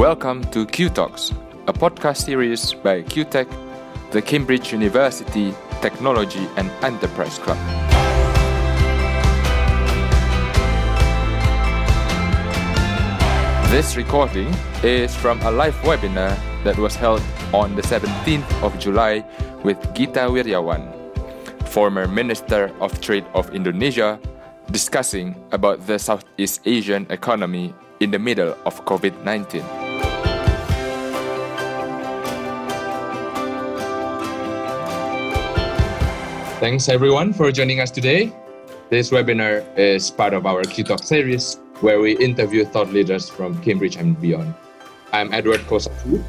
Welcome to Q Talks, a podcast series by CUTEC, the Cambridge University Technology and Enterprise Club. This recording is from a live webinar that was held on the 17th of July with Gita Wirjawan, former Minister of Trade of Indonesia, discussing about the Southeast Asian economy in the middle of COVID-19. Thanks everyone for joining us today. This webinar is part of our Q Talk series where we interview thought leaders from Cambridge and beyond. I'm Edward Kosaki.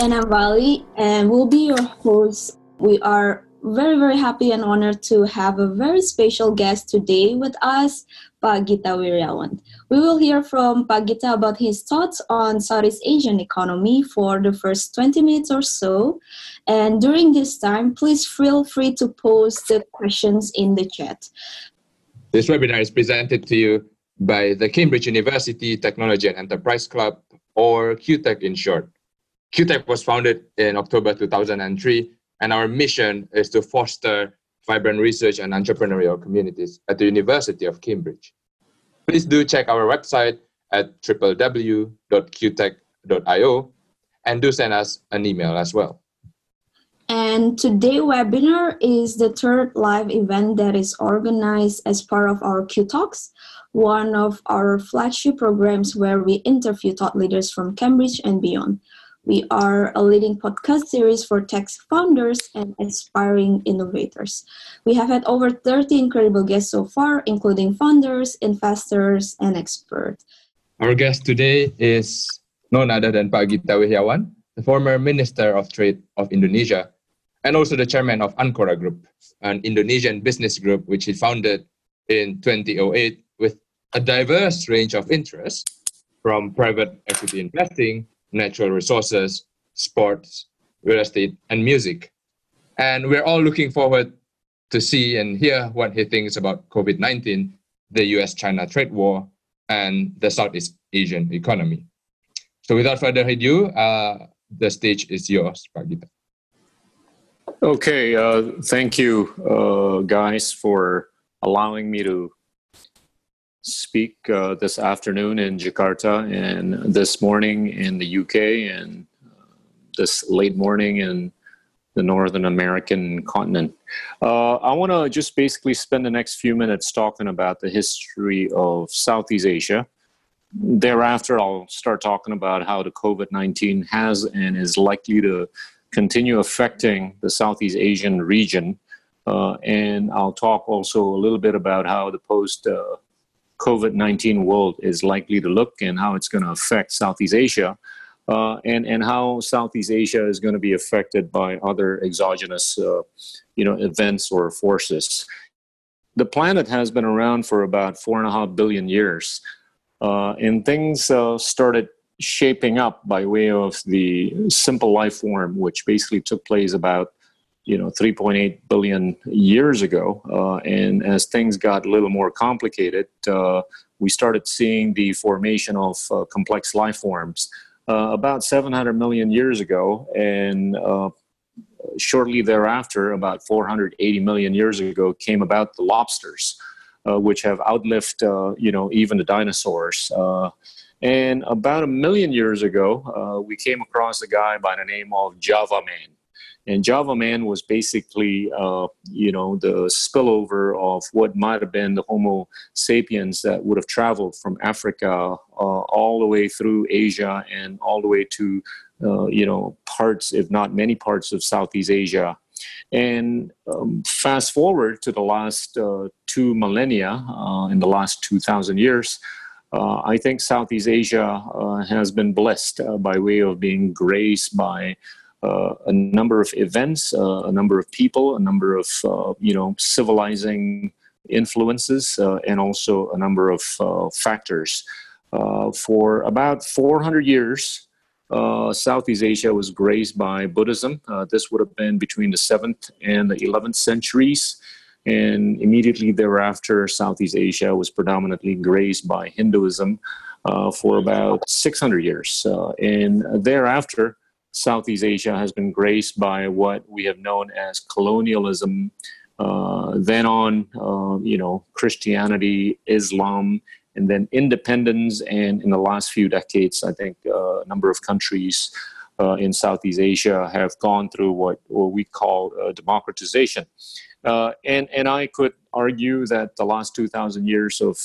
And I'm Vali, and we'll be your hosts. We are very, very happy and honored to have a very special guest today with us, Pak Gita Wirjawan. We will hear from Pak Gita about his thoughts on Southeast Asian economy for the first 20 minutes or so. And during this time, please feel free to post the questions in the chat. This webinar is presented to you by the Cambridge University Technology and Enterprise Club, or CUTEC in short. CUTEC was founded in October 2003, and our mission is to foster vibrant research and entrepreneurial communities at the University of Cambridge. Please do check our website at www.qtech.io and do send us an email as well. And today webinar is the third live event that is organized as part of our Q Talks one of our flagship programs where we interview thought leaders from Cambridge and beyond. We are a leading podcast series for tech founders and aspiring innovators. We have had over 30 incredible guests so far, including founders, investors, and experts. Our guest today is none other than Pak Gita Wirjawan, the former Minister of Trade of Indonesia, and also the chairman of Ancora Group, an Indonesian business group which he founded in 2008 with a diverse range of interests from private equity investing, natural resources, sports, real estate, and music. And we're all looking forward to see and hear what he thinks about COVID 19, the US China trade war, and the Southeast Asian economy. So, without further ado, uh, the stage is yours, Pak Gita. Okay, uh, thank you, uh, guys, for allowing me to speak uh, this afternoon in Jakarta and this morning in the UK and uh, this late morning in the Northern American continent. Uh, I want to just basically spend the next few minutes talking about the history of Southeast Asia. Thereafter, I'll start talking about how the COVID 19 has and is likely to continue affecting the Southeast Asian region. Uh, and I'll talk also a little bit about how the post uh, COVID 19 world is likely to look and how it's going to affect Southeast Asia. Uh, and, and how Southeast Asia is going to be affected by other exogenous uh, you know, events or forces. The planet has been around for about four and a half billion years, uh, and things uh, started shaping up by way of the simple life form, which basically took place about you know 3.8 billion years ago uh, and as things got a little more complicated uh, we started seeing the formation of uh, complex life forms. Uh, about 700 million years ago and uh, shortly thereafter about 480 million years ago came about the lobsters uh, which have outlived you know even the dinosaurs. And about a million years ago we came across a guy by the name of java man and Java Man was basically, uh, you know, the spillover of what might have been the Homo sapiens that would have traveled from Africa uh, all the way through Asia and all the way to, uh, you know, parts, if not many parts of Southeast Asia. And um, fast forward to the last uh, two millennia, uh, in the last 2,000 years, uh, I think Southeast Asia has been blessed by way of being graced by uh, a number of events, uh, a number of people, a number of uh, you know civilizing influences, uh, and also a number of uh, factors. Uh, for about 400 years, Southeast Asia was graced by Buddhism. this would have been between the 7th and the 11th centuries. And immediately thereafter, Southeast Asia was predominantly graced by Hinduism. uh, for about 600 years. Uh, and thereafter, Southeast Asia has been graced by what we have known as colonialism. Uh, then on, uh, you know, Christianity, Islam, and then independence. And in the last few decades, I think uh, a number of countries uh, in Southeast Asia have gone through what, what we call uh, democratization. Uh, and, and I could argue that the last 2,000 years of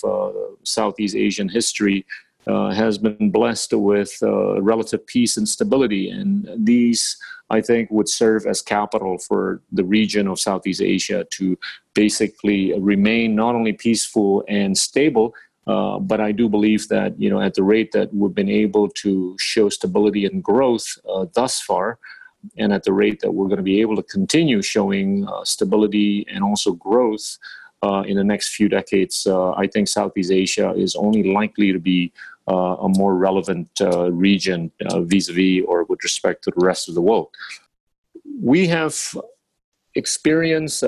Southeast Asian history uh, has been blessed with uh, relative peace and stability. And these, I think, would serve as capital for the region of Southeast Asia to basically remain not only peaceful and stable, uh, but I do believe that you know at the rate that we've been able to show stability and growth uh, thus far, and at the rate that we're going to be able to continue showing uh, stability and also growth in the next few decades, uh, I think Southeast Asia is only likely to be a more relevant region vis-a-vis or with respect to the rest of the world. We have experienced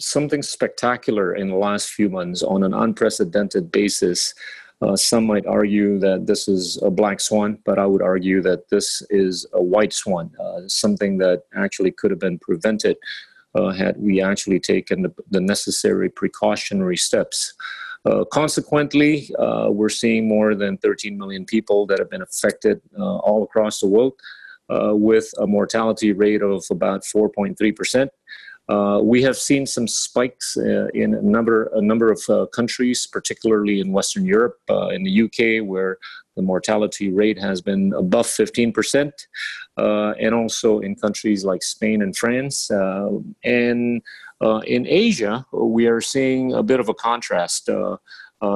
something spectacular in the last few months on an unprecedented basis. Uh, some might argue that this is a black swan, but I would argue that this is a white swan, uh, something that actually could have been prevented uh, had we actually taken the, the necessary precautionary steps. Uh, consequently, uh, we're seeing more than 13 million people that have been affected uh, all across the world. with a mortality rate of about 4.3%. Uh, we have seen some spikes uh, in a number a number of uh, countries, particularly in Western Europe, uh, in the UK, where the mortality rate has been above 15 percent, uh, and also in countries like Spain and France. Uh, and in Asia, we are seeing a bit of a contrast.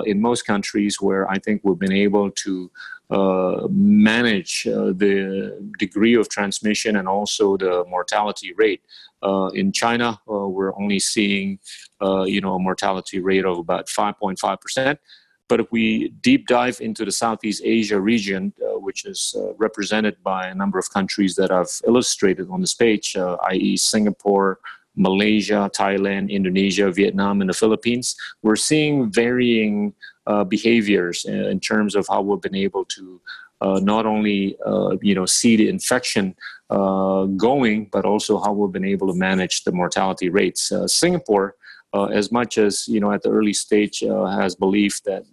in most countries, where I think we've been able to uh, manage uh, the degree of transmission and also the mortality rate. Uh, in China, uh, we're only seeing, uh, you know, a mortality rate of about 5.5 percent. But if we deep dive into the Southeast Asia region, uh, which is represented by a number of countries that I've illustrated on this page, i.e., Singapore, Malaysia, Thailand, Indonesia, Vietnam, and the Philippines, we're seeing varying uh, behaviors in terms of how we've been able to uh, not only uh, you know see the infection uh, going, but also how we've been able to manage the mortality rates. Uh, Singapore. Uh, as much as you know, at the early stage, has believed that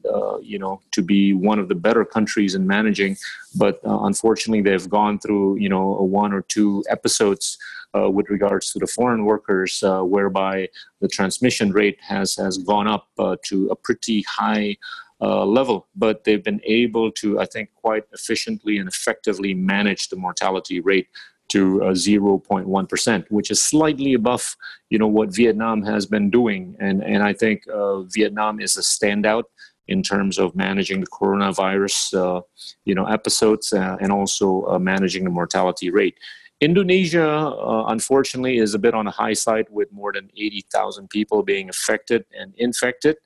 you know to be one of the better countries in managing, but unfortunately, they've gone through you know one or two episodes uh, with regards to the foreign workers, uh, whereby the transmission rate has, has gone up uh, to a pretty high uh, level, but they've been able to, I think, quite efficiently and effectively manage the mortality rate to uh, 0.1%, which is slightly above, you know, what Vietnam has been doing. And, and I think uh, Vietnam is a standout in terms of managing the coronavirus, you know, episodes and also managing the mortality rate. Indonesia, uh, unfortunately, is a bit on the high side with more than 80,000 people being affected and infected.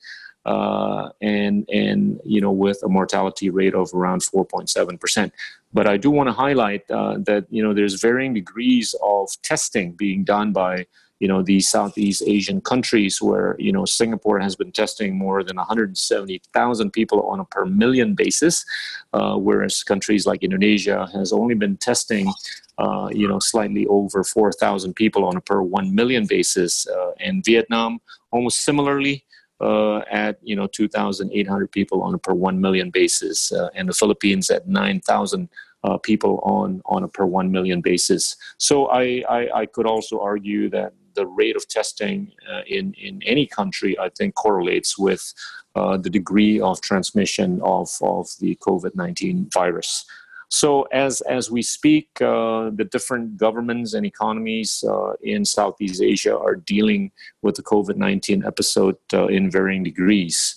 Uh, and and you know with a mortality rate of around 4.7 percent. But I do want to highlight uh, that you know there's varying degrees of testing being done by you know the Southeast Asian countries where you know Singapore has been testing more than 170,000 people on a per million basis, uh, whereas countries like Indonesia has only been testing uh, you know slightly over 4,000 people on a per 1 million basis, uh, and Vietnam almost similarly. Uh, at you know 2,800 people on a per 1 million basis, uh, and the Philippines at 9,000 uh, people on on a per 1 million basis. So I, I, I could also argue that the rate of testing uh, in, in any country, I think, correlates with uh, the degree of transmission of, of the COVID 19 virus. So, as, as we speak, uh, the different governments and economies uh, in Southeast Asia are dealing with the COVID 19 episode uh, in varying degrees.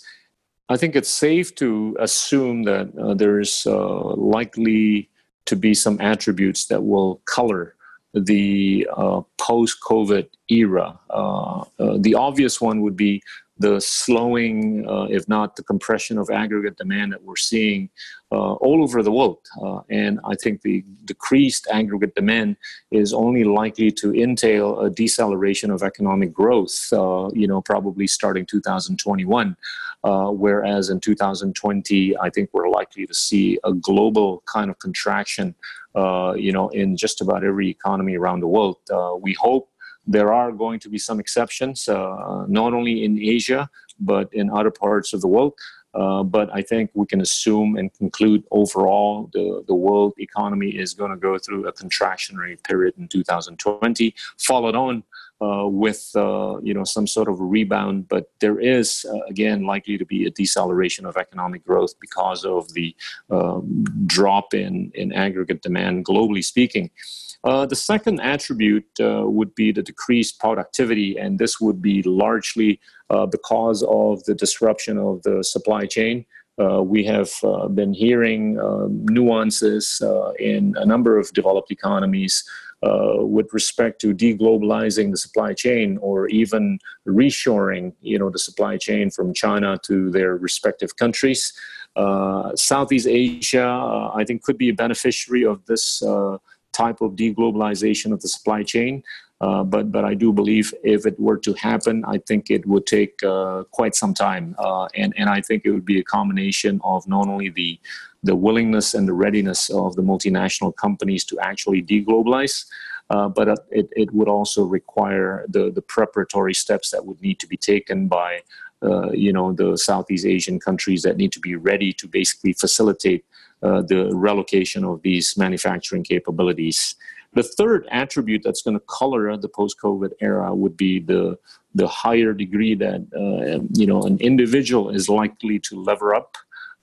I think it's safe to assume that uh, there's likely to be some attributes that will color the uh, post-COVID era. Uh, uh, the obvious one would be the slowing, uh, if not the compression of aggregate demand that we're seeing uh, all over the world. Uh, and I think the decreased aggregate demand is only likely to entail a deceleration of economic growth, uh, you know, probably starting 2021. Uh, whereas in 2020, I think we're likely to see a global kind of contraction, uh, you know, in just about every economy around the world. we hope there are going to be some exceptions, uh, not only in Asia, but in other parts of the world. Uh, but I think we can assume and conclude overall the, the world economy is going to go through a contractionary period in 2020, followed on uh, with uh, you know some sort of rebound. But there is uh, again likely to be a deceleration of economic growth because of the um, drop in in aggregate demand globally speaking. Uh, the second attribute uh, would be the decreased productivity, and this would be largely uh, because of the disruption of the supply chain. Uh, we have uh, been hearing nuances in a number of developed economies with respect to deglobalizing the supply chain or even reshoring, you know, the supply chain from China to their respective countries. Southeast Asia, I think, could be a beneficiary of this type of deglobalization of the supply chain. Uh, but but I do believe if it were to happen, I think it would take uh, quite some time, uh, and and I think it would be a combination of not only the the willingness and the readiness of the multinational companies to actually deglobalize, uh, but it, it would also require the the preparatory steps that would need to be taken by uh, you know the Southeast Asian countries that need to be ready to basically facilitate the relocation of these manufacturing capabilities. The third attribute that's going to color the post-COVID era would be the the higher degree that uh, you know an individual is likely to lever up,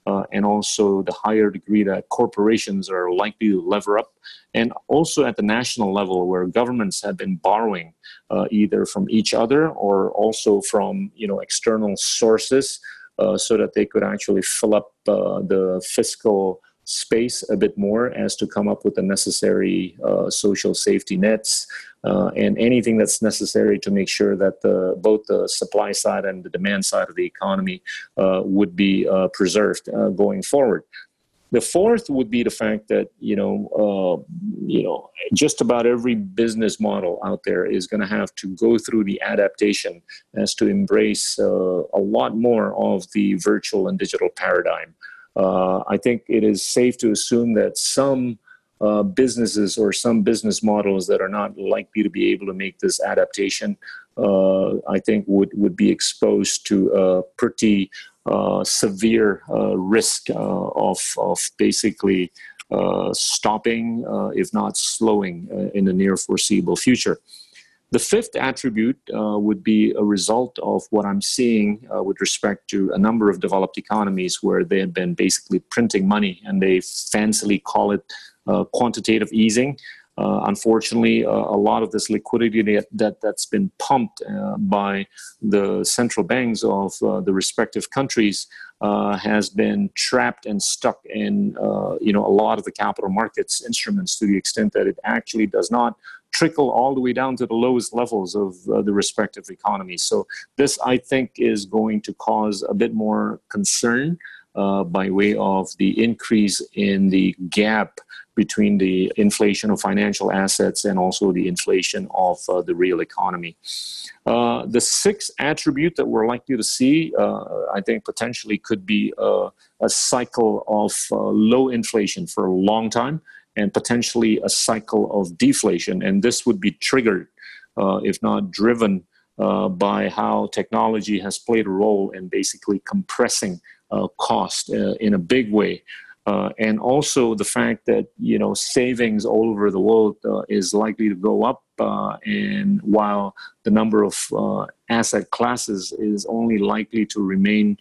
uh, and also the higher degree that corporations are likely to lever up, and also at the national level where governments have been borrowing uh, either from each other or also from you know external sources. Uh, so that they could actually fill up uh, the fiscal space a bit more as to come up with the necessary uh, social safety nets uh, and anything that's necessary to make sure that the, both the supply side and the demand side of the economy uh, would be uh, preserved uh, going forward. The fourth would be the fact that you know, uh, you know, just about every business model out there is going to have to go through the adaptation as to embrace a lot more of the virtual and digital paradigm. Uh, I think it is safe to assume that some uh, businesses or some business models that are not likely to be able to make this adaptation, uh, I think would, would be exposed to a pretty uh, severe uh, risk uh, of, of basically stopping, if not slowing, in the near foreseeable future. The fifth attribute uh, would be a result of what I'm seeing uh, with respect to a number of developed economies where they have been basically printing money and they fancily call it uh, quantitative easing. Uh, unfortunately, uh, a lot of this liquidity that, that, has been pumped uh, by the central banks of the respective countries has been trapped and stuck in you know, a lot of the capital markets instruments to the extent that it actually does not trickle all the way down to the lowest levels of uh, the respective economies. So this, I think, is going to cause a bit more concern uh, by way of the increase in the gap between the inflation of financial assets and also the inflation of uh, the real economy. Uh, the sixth attribute that we're likely to see, uh, I think, potentially could be a, a cycle of uh, low inflation for a long time and potentially a cycle of deflation. And this would be triggered, uh, if not driven, uh, by how technology has played a role in basically compressing uh, cost uh, in a big way. Uh, and also the fact that you know savings all over the world uh, is likely to go up, and while the number of asset classes is only likely to remain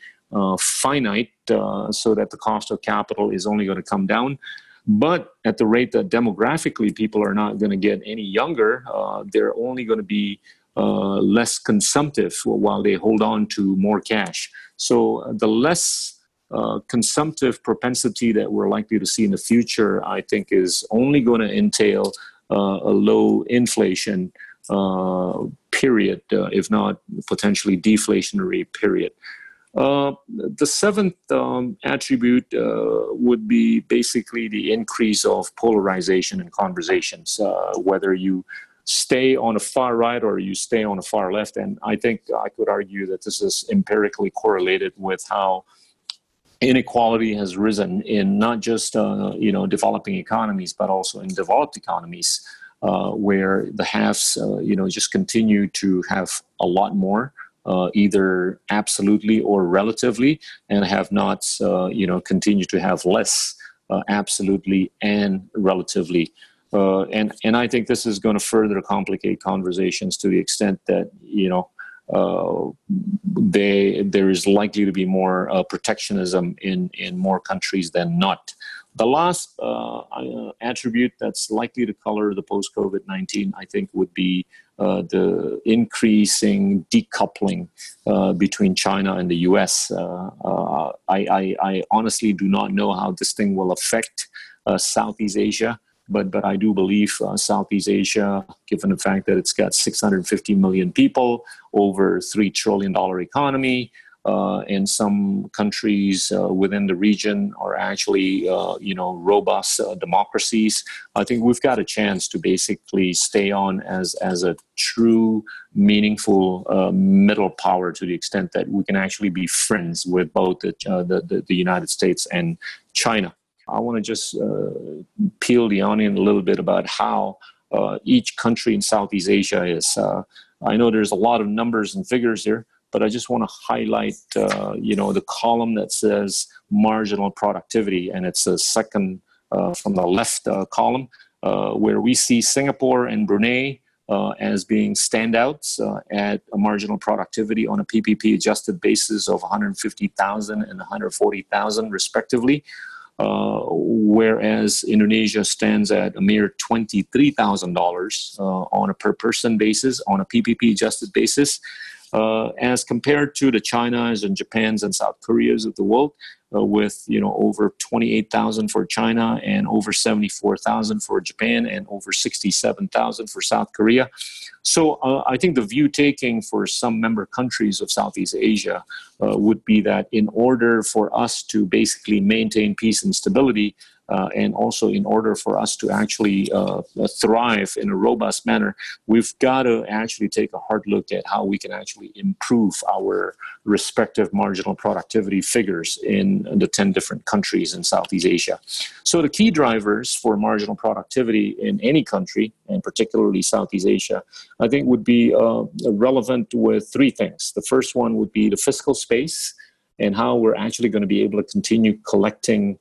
finite, so that the cost of capital is only going to come down, but at the rate that demographically people are not going to get any younger, uh, they're only going to be uh, less consumptive while they hold on to more cash. So uh, the less uh, consumptive propensity that we're likely to see in the future, I think, is only going to entail uh, a low inflation uh, period, if not potentially deflationary period. Uh, the seventh um, attribute uh, would be basically the increase of polarization in conversations, uh, whether you stay on a far right or you stay on a far left. And I think I could argue that this is empirically correlated with how inequality has risen in not just uh, you know developing economies but also in developed economies uh, where the haves you know just continue to have a lot more uh, either absolutely or relatively and have not uh, you know continued to have less uh, absolutely and relatively and and I think this is going to further complicate conversations to the extent that you know uh, they, there is likely to be more uh, protectionism in, in more countries than not. The last uh, uh attribute that's likely to color the post COVID 19, I think, would be uh, the increasing decoupling uh, between China and the US. I, I, I, honestly do not know how this thing will affect Southeast Asia. But, but I do believe uh, Southeast Asia, given the fact that it's got 650 million people, over $3 trillion economy, uh, some countries uh, within the region are actually, uh, you know, robust uh, democracies. I think we've got a chance to basically stay on as as a true, meaningful uh, middle power to the extent that we can actually be friends with both the, the, the United States and China. I want to just uh, peel the onion a little bit about how uh, each country in Southeast Asia is. Uh, I know there's a lot of numbers and figures here, but I just want to highlight, uh, you know, the column that says marginal productivity, and it's a second uh, from the left uh, column, where we see Singapore and Brunei uh, as being standouts uh, at a marginal productivity on a PPP adjusted basis of 150,000 and 140,000 respectively. Uh, whereas Indonesia stands at a mere $23,000 uh, on a per person basis, on a PPP adjusted basis, uh, as compared to the Chinas and Japans and South Koreas of the world, uh, with you know over 28,000 for China and over 74,000 for Japan and over 67,000 for South Korea. So uh, I think the view taking for some member countries of Southeast Asia uh, would be that in order for us to basically maintain peace and stability, uh, and also in order for us to actually uh, thrive in a robust manner, we've got to actually take a hard look at how we can actually improve our respective marginal productivity figures in the 10 different countries in Southeast Asia. So the key drivers for marginal productivity in any country, and particularly Southeast Asia, I think would be uh, relevant with three things. The first one would be the fiscal space and how we're actually going to be able to continue collecting uh,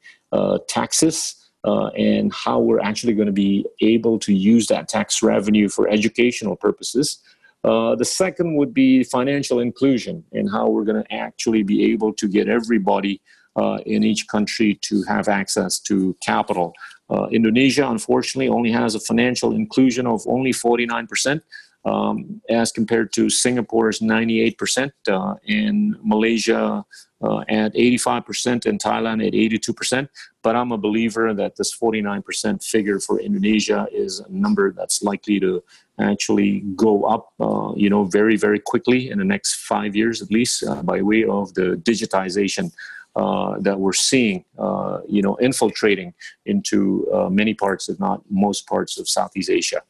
taxes uh, and how we're actually going to be able to use that tax revenue for educational purposes. Uh, the second would be financial inclusion and how we're going to actually be able to get everybody uh, in each country to have access to capital. Uh, Indonesia, unfortunately, only has a financial inclusion of only 49%. Um, as compared to Singapore's 98% uh, and Malaysia uh, at 85% and Thailand at 82%. But I'm a believer that this 49% figure for Indonesia is a number that's likely to actually go up, uh, you know, very, very quickly in the next five years at least uh, by way of the digitization uh, that we're seeing, uh, you know, infiltrating into uh, many parts, if not most parts of Southeast Asia.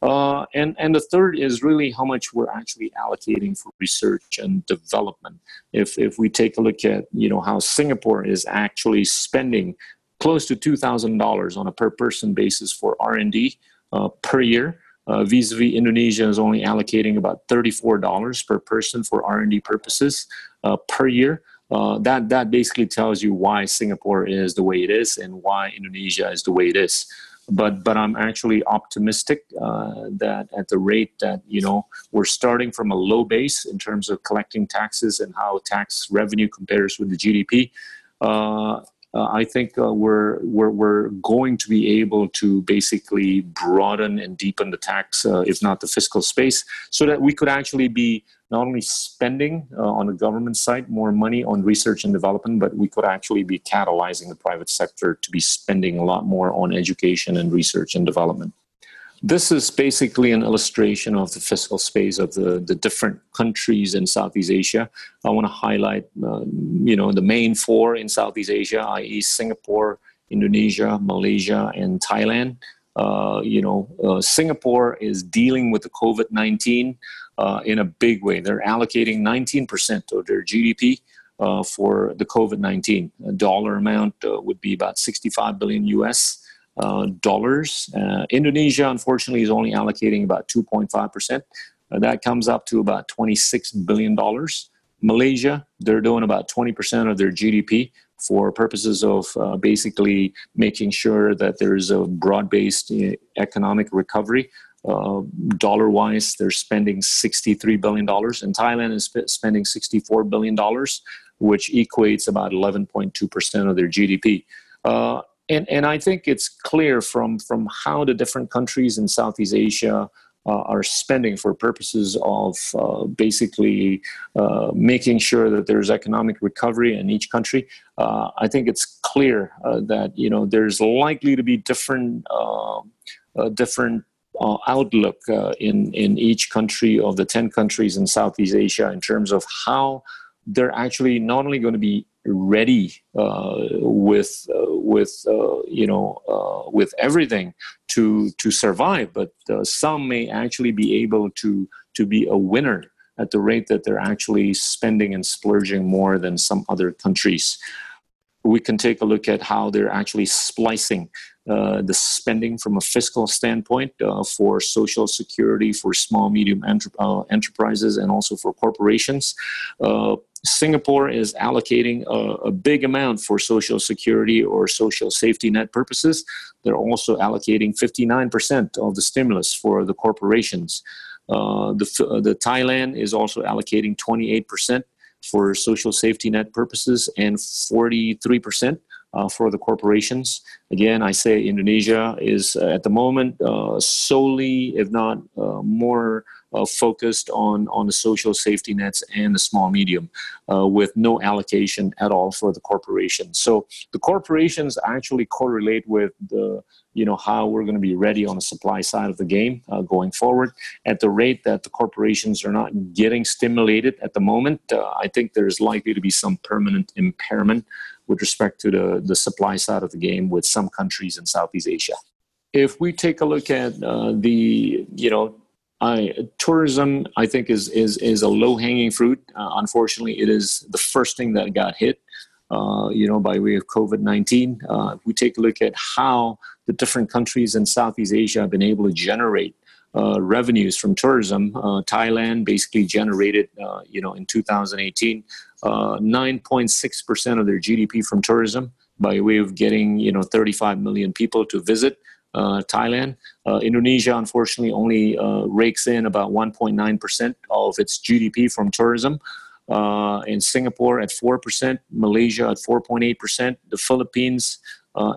Uh, and, and the third is really how much we're actually allocating for research and development. If, if we take a look at, you know, how Singapore is actually spending close to $2,000 on a per person basis for R&D uh, per year, vis-a-vis Indonesia is only allocating about $34 per person for R&D purposes per year. Uh, that that basically tells you why Singapore is the way it is and why Indonesia is the way it is. But but I'm actually optimistic uh, that at the rate that you know we're starting from a low base in terms of collecting taxes and how tax revenue compares with the GDP. Uh, uh, I think uh, we're, we're, we're going to be able to basically broaden and deepen the tax, uh, if not the fiscal space, so that we could actually be not only spending uh, on the government side more money on research and development, but we could actually be catalyzing the private sector to be spending a lot more on education and research and development. This is basically an illustration of the fiscal space of the, the different countries in Southeast Asia. I want to highlight, uh, you know, the main four in Southeast Asia, i.e., Singapore, Indonesia, Malaysia, and Thailand. Uh, you know, uh, Singapore is dealing with the COVID 19 uh, in a big way. They're allocating 19% of their GDP uh, for the COVID 19. A dollar amount uh, would be about 65 billion US. Uh, dollars. Indonesia, unfortunately, is only allocating about 2.5%. that comes up to about $26 billion. Malaysia, they're doing about 20% of their GDP for purposes of uh, basically making sure that there's a broad-based uh, economic recovery. Uh, dollar wise, they're spending $63 billion, and Thailand is sp- spending $64 billion, which equates about 11.2% of their GDP. Uh, and, and I think it's clear from, from how the different countries in Southeast Asia uh, are spending for purposes of uh, basically uh, making sure that there's economic recovery in each country. Uh, I think it's clear uh, that you know there's likely to be different uh, different outlook in in each country of the ten countries in Southeast Asia in terms of how they're actually not only going to be ready with with uh, you know uh, with everything to to survive, but uh, some may actually be able to to be a winner at the rate that they're actually spending and splurging more than some other countries. We can take a look at how they're actually splicing uh, the spending from a fiscal standpoint uh, for social security for small medium uh, enterprises and also for corporations Singapore is allocating a, a, big amount for social security or social safety net purposes. They're also allocating 59% of the stimulus for the corporations. Uh, the, uh, the Thailand is also allocating 28% for social safety net purposes and 43% uh, for the corporations. Again, I say Indonesia is uh, at the moment uh, solely, if not uh, more uh, focused on, on the social safety nets and the small medium uh, with no allocation at all for the corporations. So the corporations actually correlate with the you know how we're going to be ready on the supply side of the game uh, going forward at the rate that the corporations are not getting stimulated at the moment uh, i think there's likely to be some permanent impairment with respect to the, the supply side of the game with some countries in southeast asia if we take a look at uh, the you know I, tourism, I think, is is is a low hanging fruit. Uh, unfortunately, it is the first thing that got hit. Uh, you know, by way of COVID nineteen. Uh, we take a look at how the different countries in Southeast Asia have been able to generate uh, revenues from tourism. Uh, Thailand basically generated, uh, you know, in 2018, 9.6 percent of their GDP from tourism by way of getting, you know, 35 million people to visit. Uh, Thailand. Uh, Indonesia, unfortunately, only uh, rakes in about 1.9% of its GDP from tourism. in Singapore at 4%, Malaysia at 4.8%, the Philippines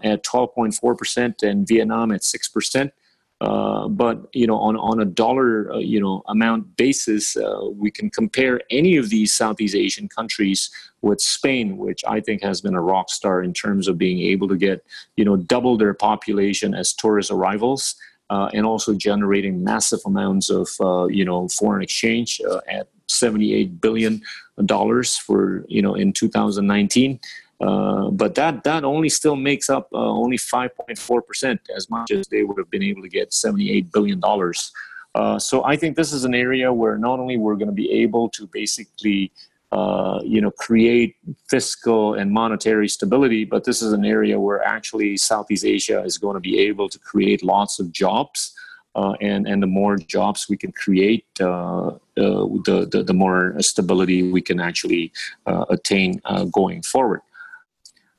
at 12.4%, and Vietnam at 6%. Uh, but you know, on on a dollar uh, you know amount basis, uh, we can compare any of these Southeast Asian countries with Spain, which I think has been a rock star in terms of being able to get you know double their population as tourist arrivals. Uh, and also generating massive amounts of uh, you know foreign exchange at 78 billion dollars for you know in 2019 uh, but that that only still makes up uh, only 5.4 percent, as much as they would have been able to get 78 billion dollars. Uh, so I think this is an area where not only we're going to be able to basically, uh, you know, create fiscal and monetary stability, but this is an area where actually Southeast Asia is going to be able to create lots of jobs. Uh, and and the more jobs we can create, the, the, the more stability we can actually attain going forward.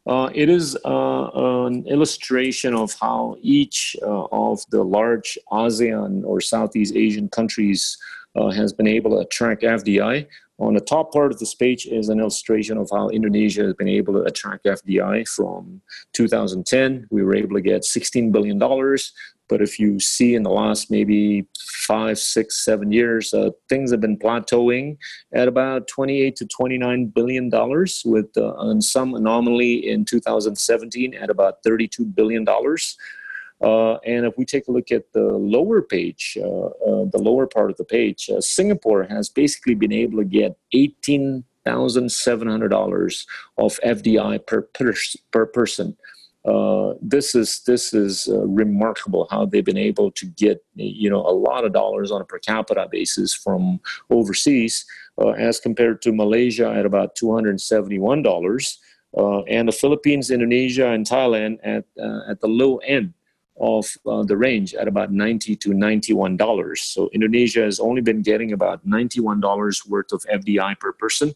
Uh, it is uh, an illustration of how each uh, of the large ASEAN or Southeast Asian countries uh, has been able to attract FDI. On the top part of this page is an illustration of how Indonesia has been able to attract FDI from 2010. We were able to get $16 billion but if you see in the last maybe five, six, seven years, uh, things have been plateauing at about 28 to 29 billion dollars, with uh, some anomaly in 2017 at about 32 billion dollars. Uh, and if we take a look at the lower page, uh, uh, the lower part of the page, uh, Singapore has basically been able to get $18,700 of FDI per, per, per person. Uh, this is this is uh, remarkable how they've been able to get you know a lot of dollars on a per capita basis from overseas uh, as compared to Malaysia at about two hundred seventy one dollars uh, and the Philippines, Indonesia, and Thailand at uh, at the low end of the range at about 90 to 91 dollars. So indonesia has only been getting about 91 dollars worth of fdi per person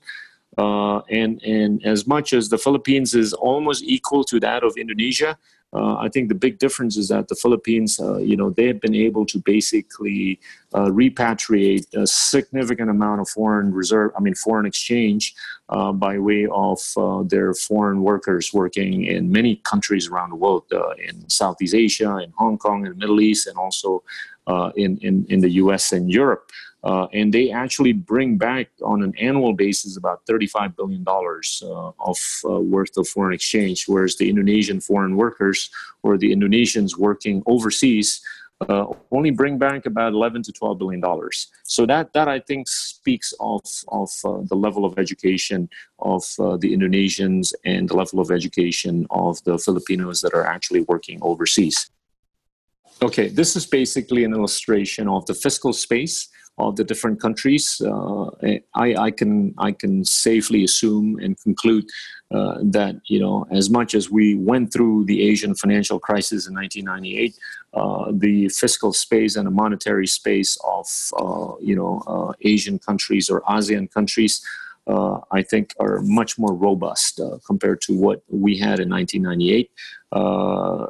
uh, and and as much as the philippines is almost equal to that of indonesia uh, I think the big difference is that the Philippines, uh, you know, they have been able to basically uh, repatriate a significant amount of foreign reserve, I mean, foreign exchange uh, by way of uh, their foreign workers working in many countries around the world, uh, in Southeast Asia, in Hong Kong, in the Middle East, and also in, in, in the US and Europe. Uh, and they actually bring back on an annual basis about $35 billion uh, of uh, worth of foreign exchange, whereas the Indonesian foreign workers or the Indonesians working overseas uh, only bring back about 11 to 12 billion dollars. So that that I think speaks of of uh, the level of education of uh, the Indonesians and the level of education of the Filipinos that are actually working overseas. Okay, this is basically an illustration of the fiscal space of the different countries, uh, I, I, can I can safely assume and conclude uh, that you know as much as we went through the Asian financial crisis in 1998, uh, the fiscal space and the monetary space of uh, you know uh, Asian countries or ASEAN countries. Uh, I think are much more robust compared to what we had in 1998.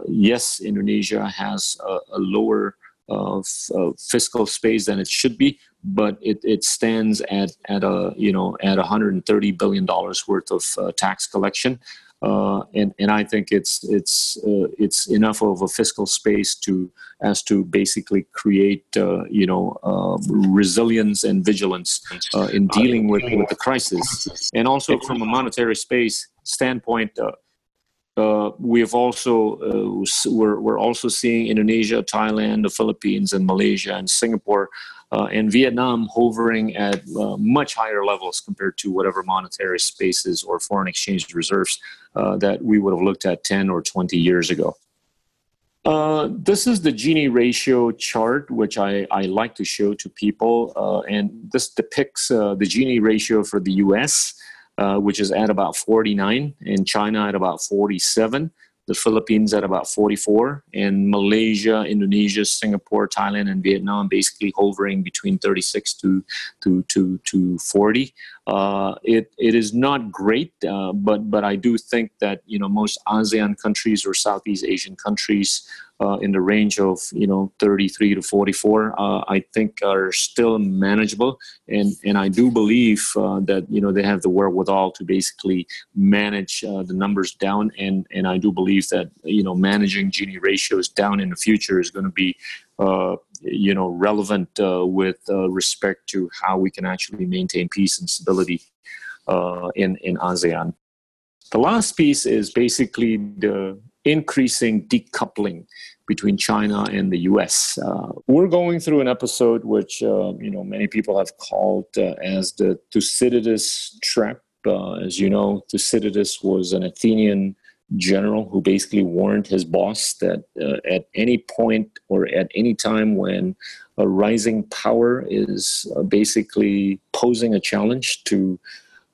yes, Indonesia has a, a lower of uh, fiscal space than it should be, but it, it stands at, at a you know at 130 billion dollars worth of uh, tax collection, uh, and and I think it's it's uh, it's enough of a fiscal space to as to basically create uh, you know um, resilience and vigilance in dealing with, with the crisis, and also from a monetary space standpoint. Uh, we have also uh, we're, we're also seeing Indonesia, Thailand, the Philippines, and Malaysia and Singapore uh, and Vietnam hovering at uh, much higher levels compared to whatever monetary spaces or foreign exchange reserves uh, that we would have looked at 10 or 20 years ago. Uh, this is the Gini ratio chart, which I, I like to show to people. and this depicts the Gini ratio for the US uh, which is at about 49, and China at about 47, the Philippines at about 44, and Malaysia, Indonesia, Singapore, Thailand, and Vietnam basically hovering between 36 to to to, to 40. Uh, it it is not great, uh, but but I do think that you know most ASEAN countries or Southeast Asian countries uh, in the range of you know 33 to 44 uh, i think are still manageable. And and i do believe uh, that you know they have the wherewithal to basically manage the numbers down. And and i do believe that you know managing gini ratios down in the future is going to be you know relevant uh, with respect to how we can actually maintain peace and stability in in asean the last piece is basically the increasing decoupling between China and the U.S. Uh, we're going through an episode which uh, you know many people have called uh, as the Thucydides trap. Uh, as you know, Thucydides was an Athenian general who basically warned his boss that uh, at any point or at any time when a rising power is uh, basically posing a challenge to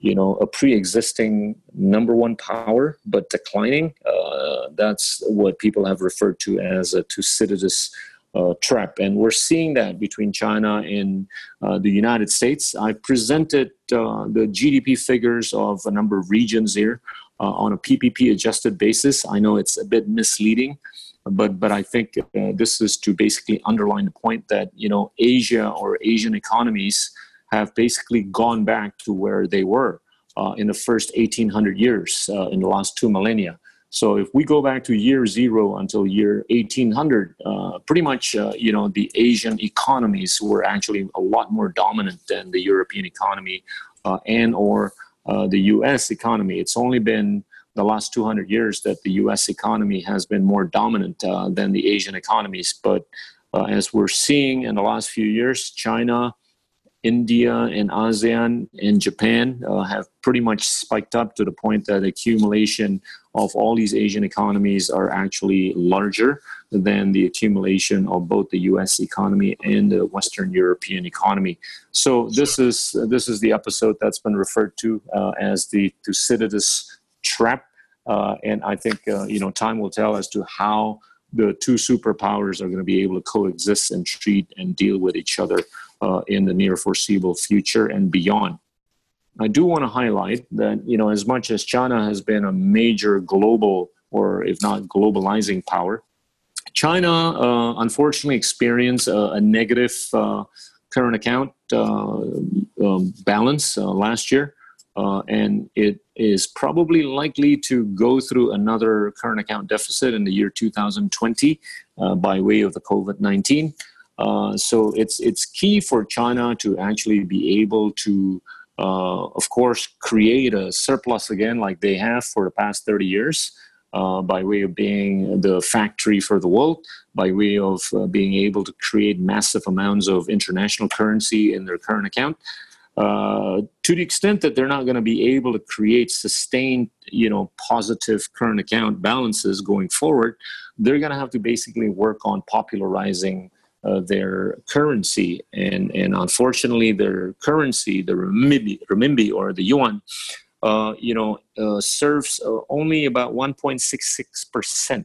you know a pre-existing number one power but declining uh, that's what people have referred to as a thucydides uh, trap. And we're seeing that between china and uh, the united states. I presented uh, the gdp figures of a number of regions here uh, on a ppp adjusted basis i know it's a bit misleading but but i think uh, this is to basically underline the point that you know asia or asian economies have basically gone back to where they were uh, in the first 1800 years uh, in the last two millennia. So if we go back to year zero until year 1800, uh, pretty much, uh, you know, the Asian economies were actually a lot more dominant than the European economy uh, and or uh, the U.S. economy. It's only been the last 200 years that the U.S. economy has been more dominant uh, than the Asian economies. But uh, as we're seeing in the last few years, China, India, and ASEAN and Japan uh, have pretty much spiked up to the point that accumulation of all these Asian economies are actually larger than the accumulation of both the U.S. economy and the Western European economy. So this is this is the episode that's been referred to uh, as the Thucydides trap, uh, and I think uh, you know time will tell as to how the two superpowers are going to be able to coexist and treat and deal with each other uh, in the near foreseeable future and beyond. I do want to highlight that, you know, as much as China has been a major global or if not globalizing power, China uh, unfortunately experienced a, a negative uh, current account uh, um, balance uh, last year. Uh, and it is probably likely to go through another current account deficit in the year 2020 uh, by way of the COVID 19. so it's it's key for China to actually be able to uh, of course, create a surplus again like they have for the past 30 years uh, by way of being the factory for the world, by way of uh, being able to create massive amounts of international currency in their current account. Uh, to the extent that they're not going to be able to create sustained, you know, positive current account balances going forward, they're going to have to basically work on popularizing uh, their currency. And, and unfortunately, their currency, the renminbi, or the yuan, uh, you know, uh, serves uh, only about 1.66%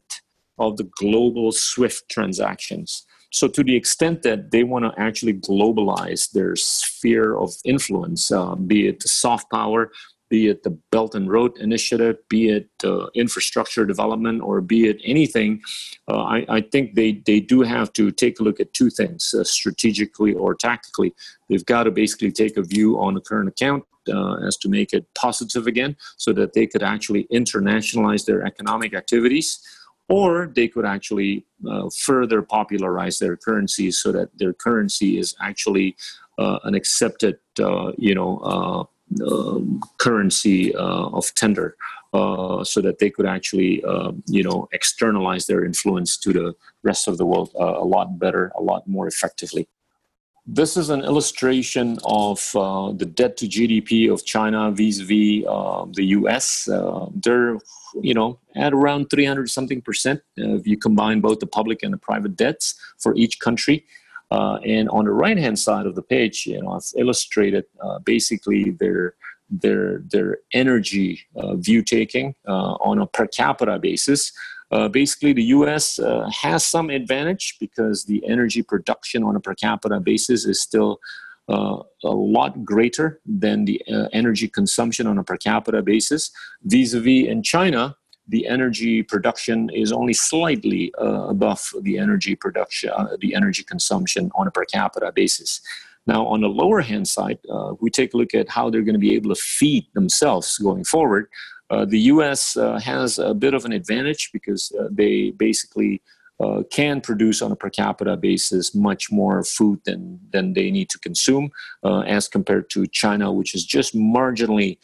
of the global SWIFT transactions. So, to the extent that they want to actually globalize their sphere of influence, uh, be it soft power, be it the Belt and Road Initiative, be it uh, infrastructure development, or be it anything, uh, I, I, think they, they do have to take a look at two things uh, strategically or tactically. They've got to basically take a view on the current account uh, as to make it positive again so that they could actually internationalize their economic activities or they could actually uh, further popularize their currencies so that their currency is actually uh, an accepted, you know, currency uh, of tender uh, so that they could actually um, you know externalize their influence to the rest of the world uh, a lot better a lot more effectively this is an illustration of uh, the debt to GDP of China vis-a-vis uh, the U.S. Uh, they're, you know, at around 300 something percent if you combine both the public and the private debts for each country. Uh, and on the right hand side of the page, you know, I've illustrated uh, basically their their their energy uh, view taking uh, on a per capita basis. Uh, basically, the U.S. Uh, has some advantage because the energy production on a per capita basis is still a lot greater than the energy consumption on a per capita basis. Vis-a-vis in China, the energy production is only slightly uh, above the energy production, uh, the energy consumption on a per capita basis. Now, on the lower hand side, uh, we take a look at how they're going to be able to feed themselves going forward. Uh, the U.S. Uh, has a bit of an advantage because uh, they basically can produce on a per capita basis much more food than, than they need to consume as compared to China, which is just marginally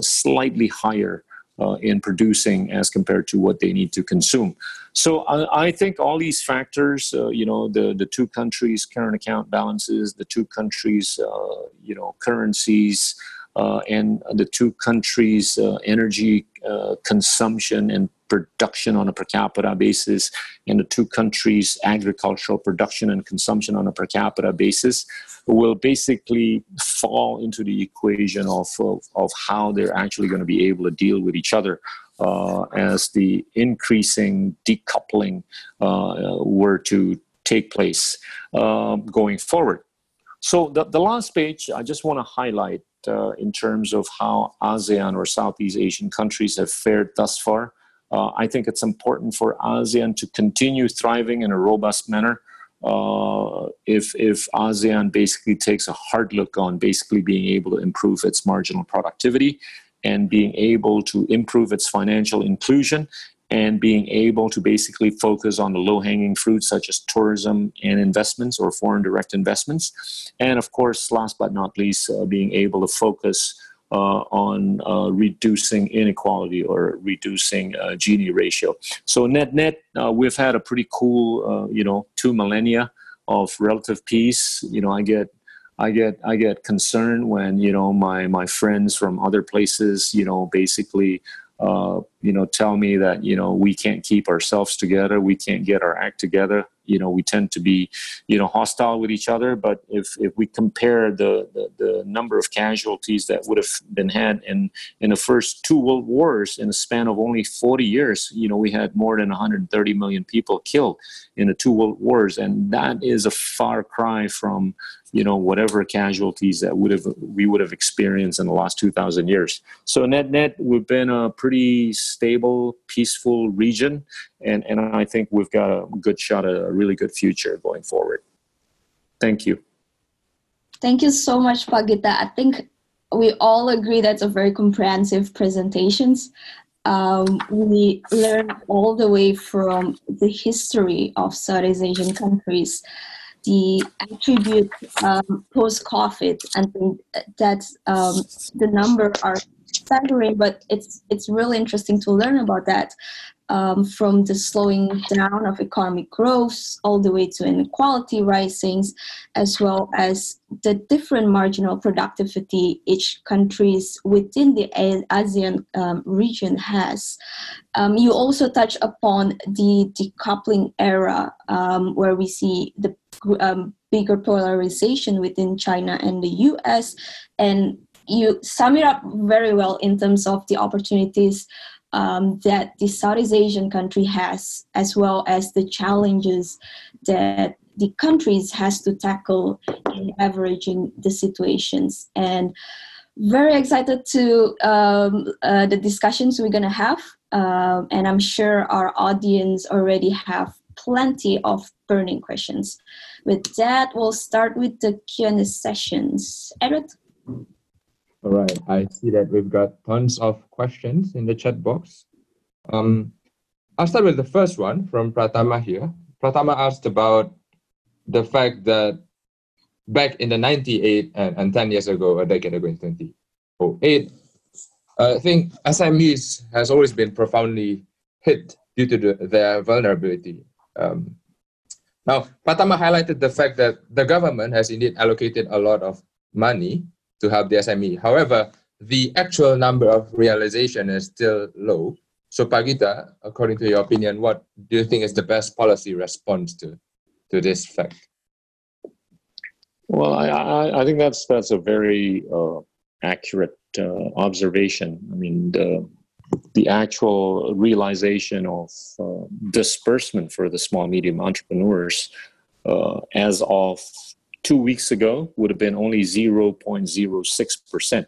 slightly higher uh, in producing as compared to what they need to consume. So I, I think all these factors, uh, you know, the, the two countries' current account balances, the two countries' uh, you know currencies, and the two countries' uh, energy uh, consumption and production on a per capita basis, and the two countries' agricultural production and consumption on a per capita basis, will basically fall into the equation of, of, of how they're actually going to be able to deal with each other. Uh, as the increasing decoupling uh, were to take place uh, going forward. So the, the last page, I just want to highlight uh, in terms of how ASEAN or Southeast Asian countries have fared thus far. Uh, I think it's important for ASEAN to continue thriving in a robust manner. Uh, if if ASEAN basically takes a hard look on basically being able to improve its marginal productivity and being able to improve its financial inclusion and being able to basically focus on the low hanging fruits such as tourism and investments or foreign direct investments. And of course, last but not least, uh, being able to focus uh, on uh, reducing inequality or reducing uh, Gini ratio. So net net, uh, we've had a pretty cool, uh, you know, two millennia of relative peace. You know, I get. I get I get concerned when you know my my friends from other places you know basically uh, you know, tell me that you know we can't keep ourselves together, we can't get our act together. You know, we tend to be, you know, hostile with each other. But if if we compare the the, the number of casualties that would have been had in in the first two world wars in a span of only 40 years, you know, we had more than 130 million people killed in the two world wars, and that is a far cry from you know whatever casualties that would have we would have experienced in the last 2000 years. So net net we've been a pretty stable peaceful region and and i think we've got a good shot at a really good future going forward. Thank you. Thank you so much Pak Gita. I think we all agree that's a very comprehensive presentations. Um, we learned all the way from the history of Southeast Asian countries the attribute um, post-COVID, and that um, the number are staggering, but it's it's really interesting to learn about that um, from the slowing down of economic growth all the way to inequality risings, as well as the different marginal productivity each countries within the ASEAN um, region has. Um, you also touch upon the decoupling era, um, where we see the um, bigger polarization within China and the US, and you sum it up very well in terms of the opportunities um, that the Southeast Asian country has, as well as the challenges that the countries has to tackle in averaging the situations. And very excited to um, uh, the discussions we're gonna have. Um, and I'm sure our audience already have plenty of burning questions. With that, we'll start with the Q&A sessions. Edward? All right, I see that we've got tons of questions in the chat box. Um, I'll start with the first one from Pratama here. Pratama asked about the fact that back in the 98 and, and 10 years ago, a decade ago in 2008, I think SMEs has always been profoundly hit due to the, their vulnerability. Um, now, Pratama highlighted the fact that the government has indeed allocated a lot of money to help the SME. However, the actual number of realization is still low. So Pak Gita, according to your opinion, what do you think is the best policy response to, to this fact? Well, I, I, I think that's that's a very uh, accurate uh, observation. I mean, the, the actual realization of uh, disbursement for the small medium entrepreneurs uh, as of two weeks ago would have been only 0.06%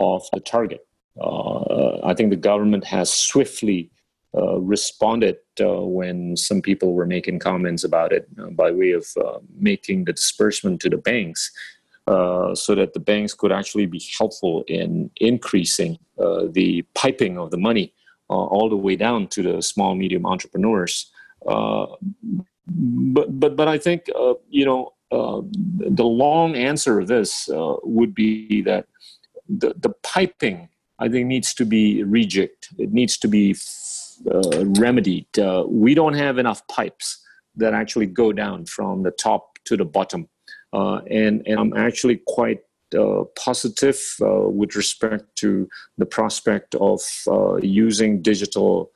of the target. Uh, I think the government has swiftly uh, responded uh, when some people were making comments about it uh, by way of uh, making the disbursement to the banks uh, so that the banks could actually be helpful in increasing the piping of the money all the way down to the small medium entrepreneurs. but but but I think you know uh, the long answer of this uh, would be that the, the piping, I think, needs to be rejigged. It needs to be uh, remedied. Uh, we don't have enough pipes that actually go down from the top to the bottom. Uh, and, and I'm actually quite positive with respect to the prospect of using digital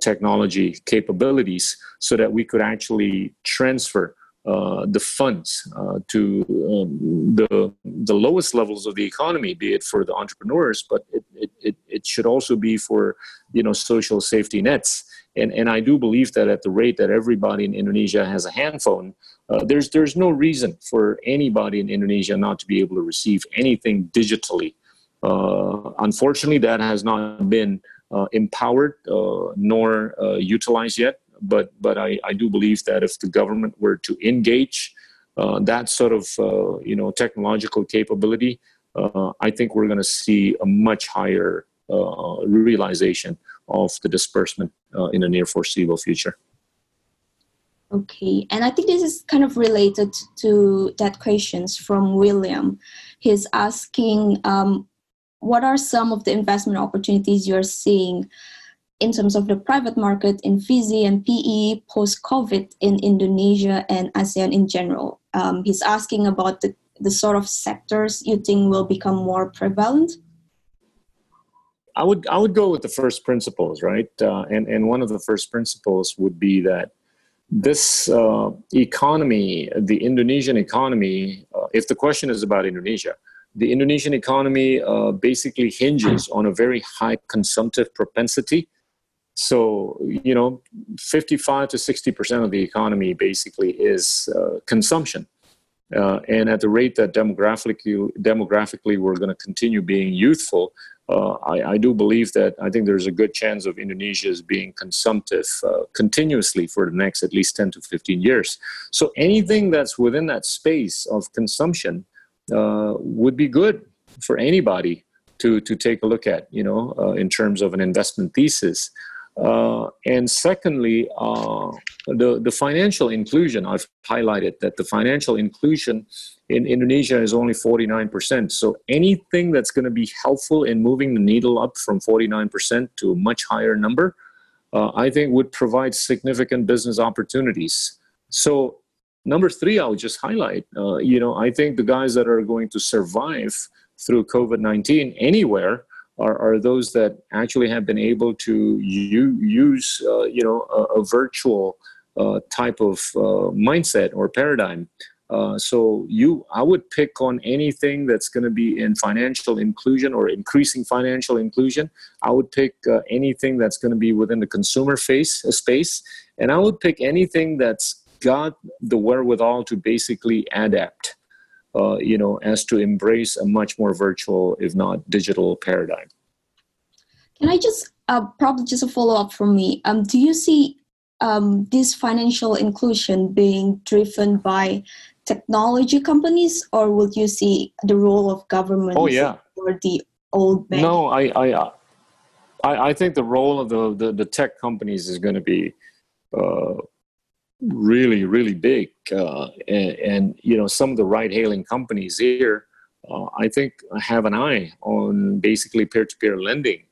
technology capabilities so that we could actually transfer uh, the funds uh, to um, the the lowest levels of the economy, be it for the entrepreneurs, but it, it, it, it, should also be for you know social safety nets. And and I do believe that at the rate that everybody in Indonesia has a handphone, uh, there's there's no reason for anybody in Indonesia not to be able to receive anything digitally. Uh, unfortunately, that has not been uh, empowered nor utilized yet but but I, I do believe that if the government were to engage uh, that sort of uh, you know technological capability, uh, I think we're going to see a much higher uh, realization of the disbursement uh, in the near foreseeable future. Okay, and I think this is kind of related to that questions from William. He's asking um, what are some of the investment opportunities you're seeing in terms of the private market in VC and PE post COVID in Indonesia and ASEAN in general? Um, he's asking about the, the sort of sectors you think will become more prevalent. I would I would go with the first principles, right? Uh, and and one of the first principles would be that this uh, economy, the Indonesian economy, uh, if the question is about Indonesia, the Indonesian economy uh, basically hinges on a very high consumptive propensity. So, you know, 55 to 60% of the economy basically is uh, consumption. Uh, and at the rate that demographically, demographically we're going to continue being youthful, uh, I, I, do believe that I think there's a good chance of Indonesia's being consumptive uh, continuously for the next at least 10 to 15 years. So anything that's within that space of consumption uh, would be good for anybody to, to take a look at, you know, uh, in terms of an investment thesis. Uh, and secondly, uh, the, the financial inclusion, I've highlighted that the financial inclusion in Indonesia is only 49%. So anything that's going to be helpful in moving the needle up from 49% to a much higher number, uh, I think would provide significant business opportunities. So number three, I'll just highlight, uh, you know, I think the guys that are going to survive through COVID-19 anywhere are, are those that actually have been able to u- use, uh, you know, a, a virtual uh, type of uh, mindset or paradigm. Uh, so you, I would pick on anything that's going to be in financial inclusion or increasing financial inclusion. I would pick uh, anything that's going to be within the consumer face uh, space, and I would pick anything that's got the wherewithal to basically adapt uh, you know, as to embrace a much more virtual, if not digital paradigm. Can I just uh, probably just a follow up from me? Um, do you see um, this financial inclusion being driven by technology companies, or would you see the role of government? Oh yeah, or the old bank? No, I, I, I, I think the role of the the, the tech companies is going to be. Uh, really, really big. Uh, and, and, you know, some of the ride hailing companies here, uh, I think, have an eye on basically peer to peer lending.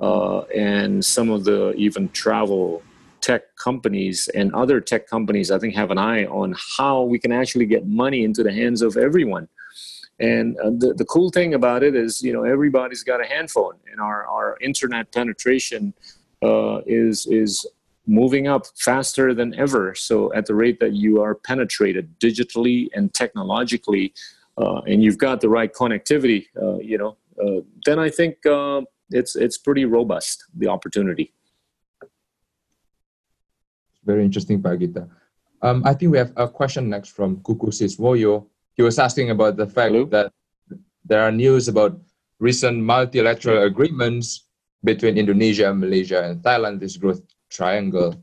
Uh, and some of the even travel tech companies and other tech companies, I think, have an eye on how we can actually get money into the hands of everyone. And uh, the, the cool thing about it is, you know, everybody's got a handphone, and our, our internet penetration uh, is is moving up faster than ever. So, at the rate that you are penetrated digitally and technologically, uh, and you've got the right connectivity, uh, you know, uh, then I think uh, it's it's pretty robust the opportunity. Very interesting, Pak Gita. Um, I think we have a question next from Kuku Siswoyo. He was asking about the fact Hello? that there are news about recent multilateral agreements between Indonesia, Malaysia, and Thailand. This growth triangle.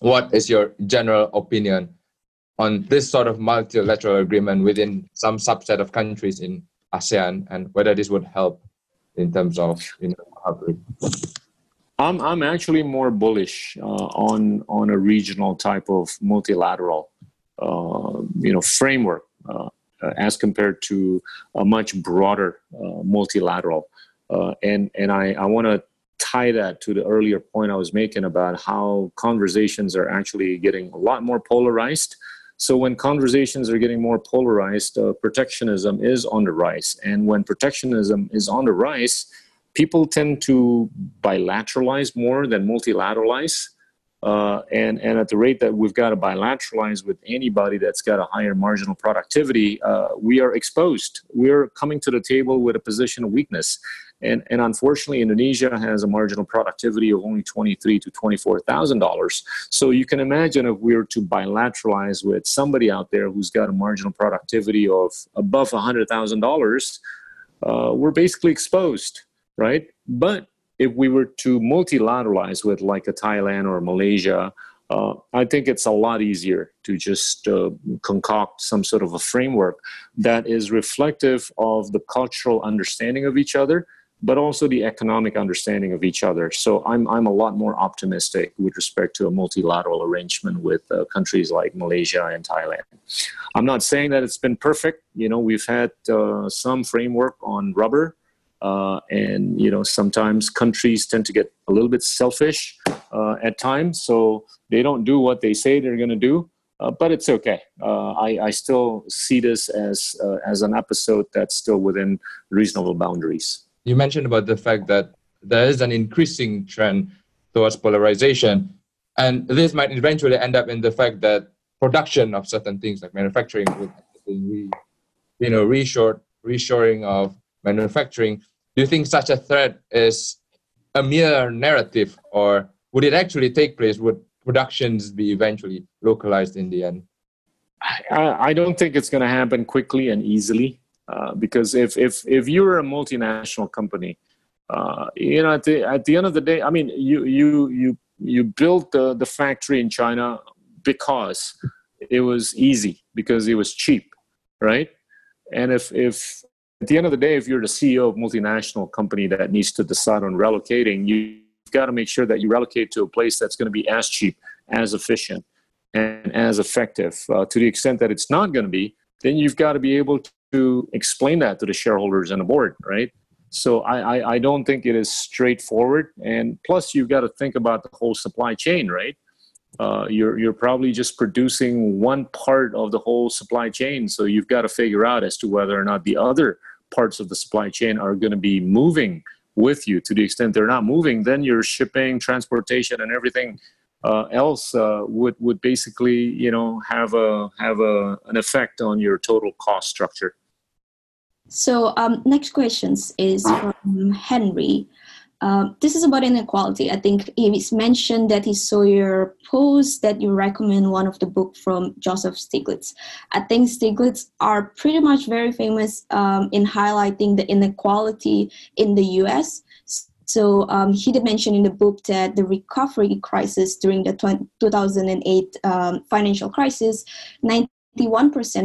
What is your general opinion on this sort of multilateral agreement within some subset of countries in ASEAN and whether this would help in terms of you know? I'm I'm actually more bullish uh, on on a regional type of multilateral uh, you know framework uh, as compared to a much broader uh, multilateral. Uh, and and I, I want to tie that to the earlier point I was making about how conversations are actually getting a lot more polarized. So when conversations are getting more polarized, uh, protectionism is on the rise. And when protectionism is on the rise, people tend to bilateralize more than multilateralize. Uh, and, and at the rate that we've got to bilateralize with anybody that's got a higher marginal productivity, uh, we are exposed. We're coming to the table with a position of weakness. And, and unfortunately, Indonesia has a marginal productivity of only twenty-three to twenty-four thousand dollars. So you can imagine if we were to bilateralize with somebody out there who's got a marginal productivity of above hundred thousand uh, dollars, we're basically exposed, right? But if we were to multilateralize with like a Thailand or Malaysia, uh, I think it's a lot easier to just uh, concoct some sort of a framework that is reflective of the cultural understanding of each other but also the economic understanding of each other. So I'm, I'm a lot more optimistic with respect to a multilateral arrangement with uh, countries like Malaysia and Thailand. I'm not saying that it's been perfect. You know, we've had uh, some framework on rubber Uh, and you know sometimes countries tend to get a little bit selfish uh, at times, so they don't do what they say they're going to do. Uh, but it's okay. Uh, I, I, still see this as uh, as an episode that's still within reasonable boundaries. You mentioned about the fact that there is an increasing trend towards polarization, and this might eventually end up in the fact that production of certain things like manufacturing you know reshort reshoring of manufacturing. Do you think such a threat is a mere narrative, or would it actually take place? Would productions be eventually localized in the end? I, I don't think it's going to happen quickly and easily uh, because if, if, if you're a multinational company, uh, you know, at the, at the end of the day, I mean, you, you, you, you built the, the factory in China because it was easy, because it was cheap, right? And if, if at the end of the day, if you're the CEO of multinational company that needs to decide on relocating, you've got to make sure that you relocate to a place that's going to be as cheap, as efficient, and as effective. Uh, to the extent that it's not going to be, then you've got to be able to explain that to the shareholders and the board, right? So I, I, I don't think it is straightforward. And plus, you've got to think about the whole supply chain, right? Uh, you're you're probably just producing one part of the whole supply chain, so you've got to figure out as to whether or not the other parts of the supply chain are going to be moving with you. To the extent they're not moving, then your shipping, transportation, and everything uh, else uh, would would basically you know have a have a an effect on your total cost structure. So um, next questions is from Henry. Uh, this is about inequality. I think he's mentioned that he saw your post that you recommend one of the book from Joseph Stiglitz. I think Stiglitz are pretty much very famous um, in highlighting the inequality in the U.S. So um, he did mention in the book that the recovery crisis during the 2008 um, financial crisis, 91%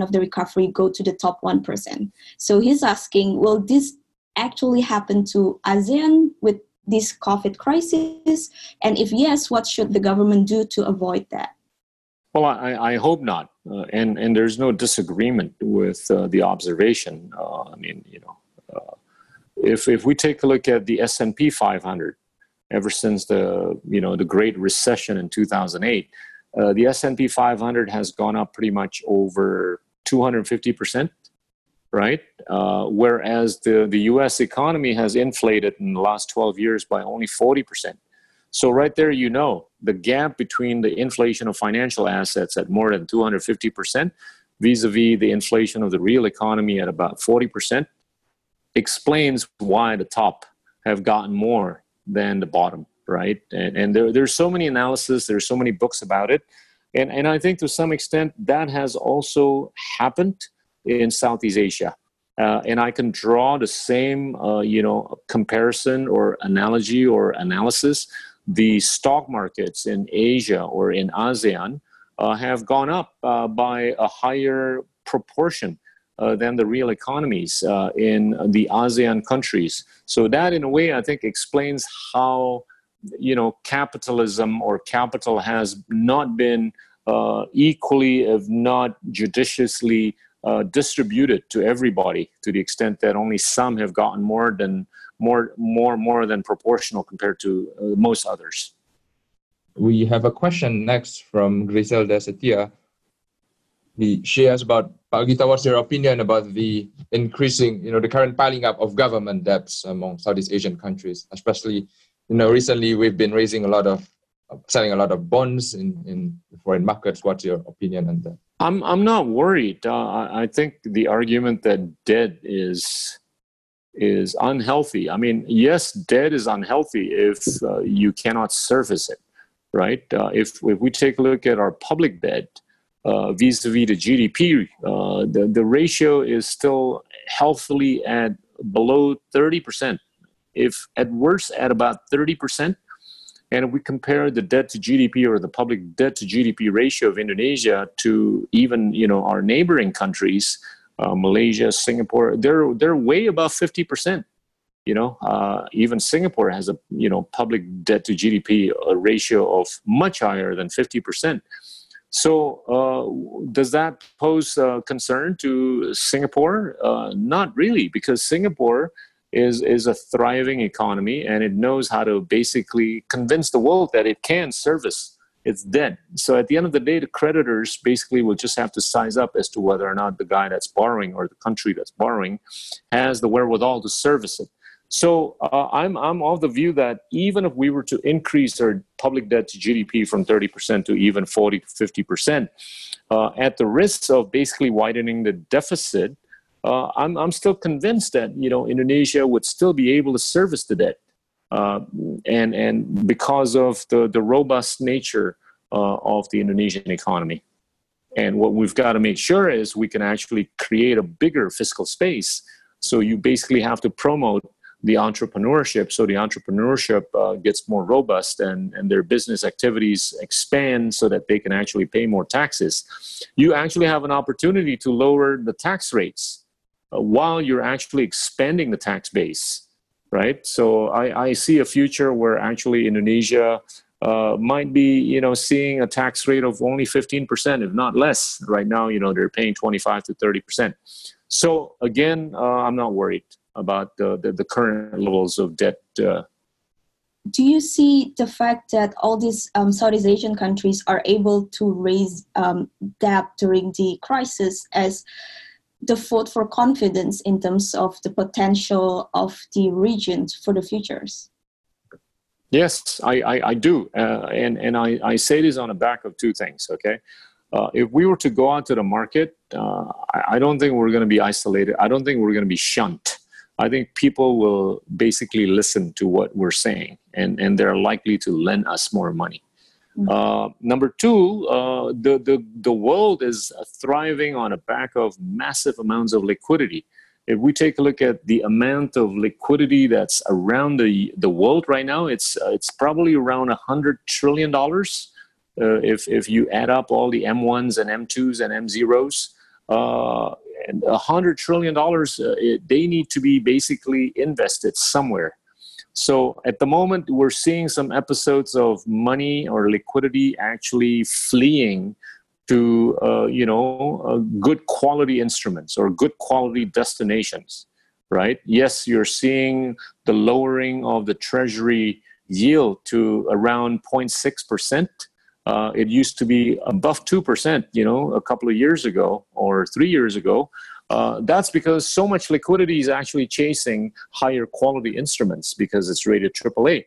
of the recovery go to the top 1%. So he's asking, will this actually happen to ASEAN with this COVID crisis? And if yes, what should the government do to avoid that? Well, I, I hope not. Uh, and, and there's no disagreement with uh, the observation. Uh, I mean, you know, uh, if, if we take a look at the S&P 500, ever since the, you know, the Great Recession in 2008, uh, the S&P 500 has gone up pretty much over 250 percent right? Uh, whereas the, the US economy has inflated in the last 12 years by only 40%. So, right there, you know, the gap between the inflation of financial assets at more than 250% vis a vis the inflation of the real economy at about 40% explains why the top have gotten more than the bottom, right? And, and there, there's so many analysis, there's so many books about it. And, and I think to some extent that has also happened in Southeast Asia. Uh, and I can draw the same, uh, you know, comparison or analogy or analysis. The stock markets in Asia or in ASEAN uh, have gone up uh, by a higher proportion uh, than the real economies uh, in the ASEAN countries. So that, in a way, I think explains how, you know, capitalism or capital has not been equally, if not judiciously, uh, distributed to everybody to the extent that only some have gotten more than more more more than proportional compared to uh, most others. We have a question next from Griselda Setia. He, she asks about Pak Gita, what's your opinion about the increasing, you know, the current piling up of government debts among Southeast Asian countries, especially, you know, recently we've been raising a lot of, selling a lot of bonds in, in foreign markets. What's your opinion on that? I'm I'm not worried. Uh, I think the argument that debt is is unhealthy. I mean, yes, debt is unhealthy if uh, you cannot service it, right? Uh, if if we take a look at our public debt uh, vis-a-vis the GDP, uh, the the ratio is still healthily at below thirty percent. If at worst at about thirty percent, and if we compare the debt to GDP or the public debt to GDP ratio of Indonesia to even you know our neighboring countries, uh, Malaysia, Singapore, they're they're way above fifty percent. You know, uh, even Singapore has a you know public debt to GDP ratio of much higher than fifty percent. So, uh, does that pose concern to Singapore? Uh, not really, because Singapore is is a thriving economy and it knows how to basically convince the world that it can service its debt. So at the end of the day, the creditors basically will just have to size up as to whether or not the guy that's borrowing or the country that's borrowing has the wherewithal to service it. So uh, I'm I'm of the view that even if we were to increase our public debt to GDP from 30% to even 40 to 50 percent, uh, at the risk of basically widening the deficit, uh, I'm I'm still convinced that you know Indonesia would still be able to service the debt, uh, and and because of the the robust nature uh, of the Indonesian economy. And what we've got to make sure is we can actually create a bigger fiscal space. So you basically have to promote the entrepreneurship so the entrepreneurship uh, gets more robust and, and their business activities expand so that they can actually pay more taxes you actually have an opportunity to lower the tax rates while you're actually expanding the tax base right so I, I see a future where actually indonesia uh, might be you know seeing a tax rate of only 15% if not less right now you know they're paying 25 to 30% so again uh, i'm not worried about the, the, the current levels of debt. Uh, do you see the fact that all these um, Southeast Asian countries are able to raise um, debt during the crisis as the vote for confidence in terms of the potential of the region for the futures? Yes, I, I, I do. Uh, and and I, I say this on the back of two things, okay? Uh, if we were to go out to the market, uh, I, I, don't think we're going to be isolated. I don't think we're going to be shunned. I think people will basically listen to what we're saying and, and they're likely to lend us more money. Mm-hmm. Uh, number two, uh, the, the, the world is thriving on a back of massive amounts of liquidity. If we take a look at the amount of liquidity that's around the, the world right now, it's, uh, it's probably around $100 trillion. Uh, if, if you add up all the M1s and M2s and M0s, uh, and a hundred trillion dollars uh, they need to be basically invested somewhere so at the moment we're seeing some episodes of money or liquidity actually fleeing to uh, you know uh, good quality instruments or good quality destinations right yes you're seeing the lowering of the treasury yield to around 0.6 percent uh, it used to be above 2%, you know, a couple of years ago or three years ago. Uh, that's because so much liquidity is actually chasing higher quality instruments because it's rated AAA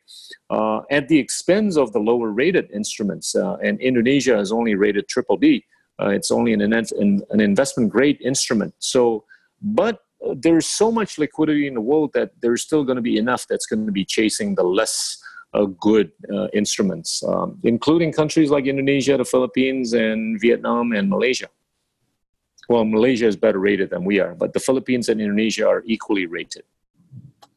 uh, at the expense of the lower rated instruments. Uh, and Indonesia is only rated triple B. Uh, it's only an, an, an investment grade instrument. So, but there's so much liquidity in the world that there's still going to be enough that's going to be chasing the less uh, good uh, instruments, um, including countries like Indonesia, the Philippines, and Vietnam and Malaysia. Well, Malaysia is better rated than we are, but the Philippines and Indonesia are equally rated.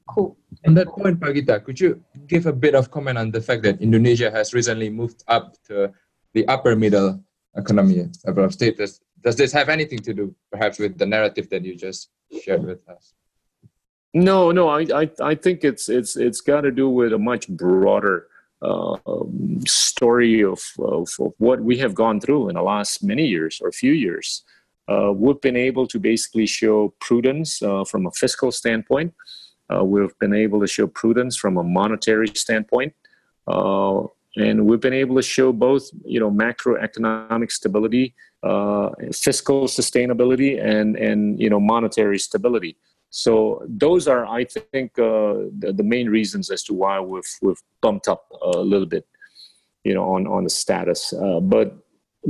Cool. On that point, Pak Gita, could you give a bit of comment on the fact that Indonesia has recently moved up to the upper middle economy level of status? Does this have anything to do, perhaps, with the narrative that you just shared with us? No, no, I, I, I think it's it's it's got to do with a much broader uh, story of, of, of what we have gone through in the last many years or few years. Uh, we've been able to basically show prudence uh, from a fiscal standpoint. Uh, we've been able to show prudence from a monetary standpoint, and we've been able to show both, you know, macroeconomic stability, uh, fiscal sustainability, and and you know, monetary stability. So those are, I think, uh, the, the, main reasons as to why we've we've bumped up a little bit, you know, on on the status. Uh, but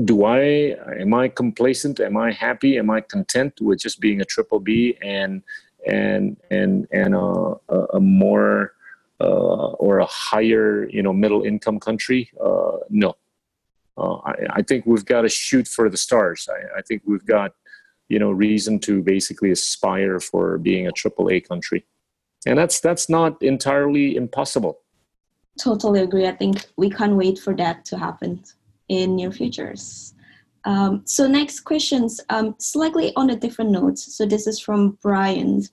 do I am I complacent? Am I happy? Am I content with just being a triple B and and and and a, a more uh, or a higher, you know, middle income country? Uh, no. Uh, I, I, think we've got to shoot for the stars. I, I think we've got you know reason to basically aspire for being a triple A country, and that's that's not entirely impossible. Totally agree. I think we can't wait for that to happen in near futures. Um, so next questions, um, slightly on a different note. So this is from Brian.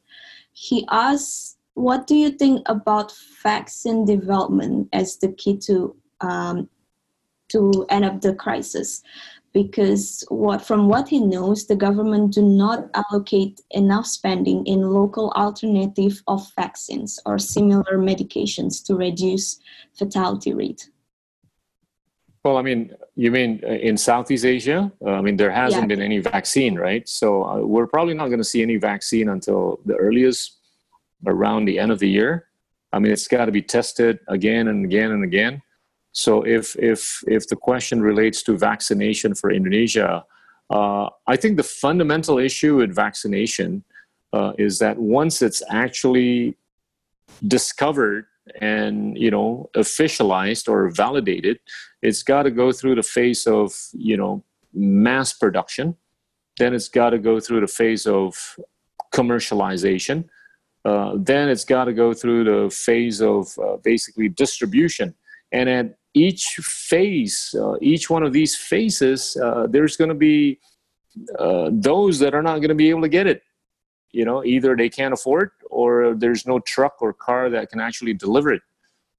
He asks, "What do you think about vaccine development as the key to um, to end up the crisis because what from what he knows the government do not allocate enough spending in local alternative of vaccines or similar medications to reduce fatality rate well i mean you mean uh, in southeast asia? Uh, i mean there hasn't yeah. been any vaccine right? So uh, we're probably not going to see any vaccine until the earliest around the end of the year. I mean it's got to be tested again and again and again. So if if if the question relates to vaccination for Indonesia, uh, I think the fundamental issue with vaccination uh, is that once it's actually discovered and you know officialized or validated, it's got to go through the phase of you know mass production. Then it's got to go through the phase of commercialization. Uh, then it's got to go through the phase of uh, basically distribution. And at each phase, uh, each one of these phases, uh, there's going to be uh, those that are not going to be able to get it. You know, either they can't afford, or there's no truck or car that can actually deliver it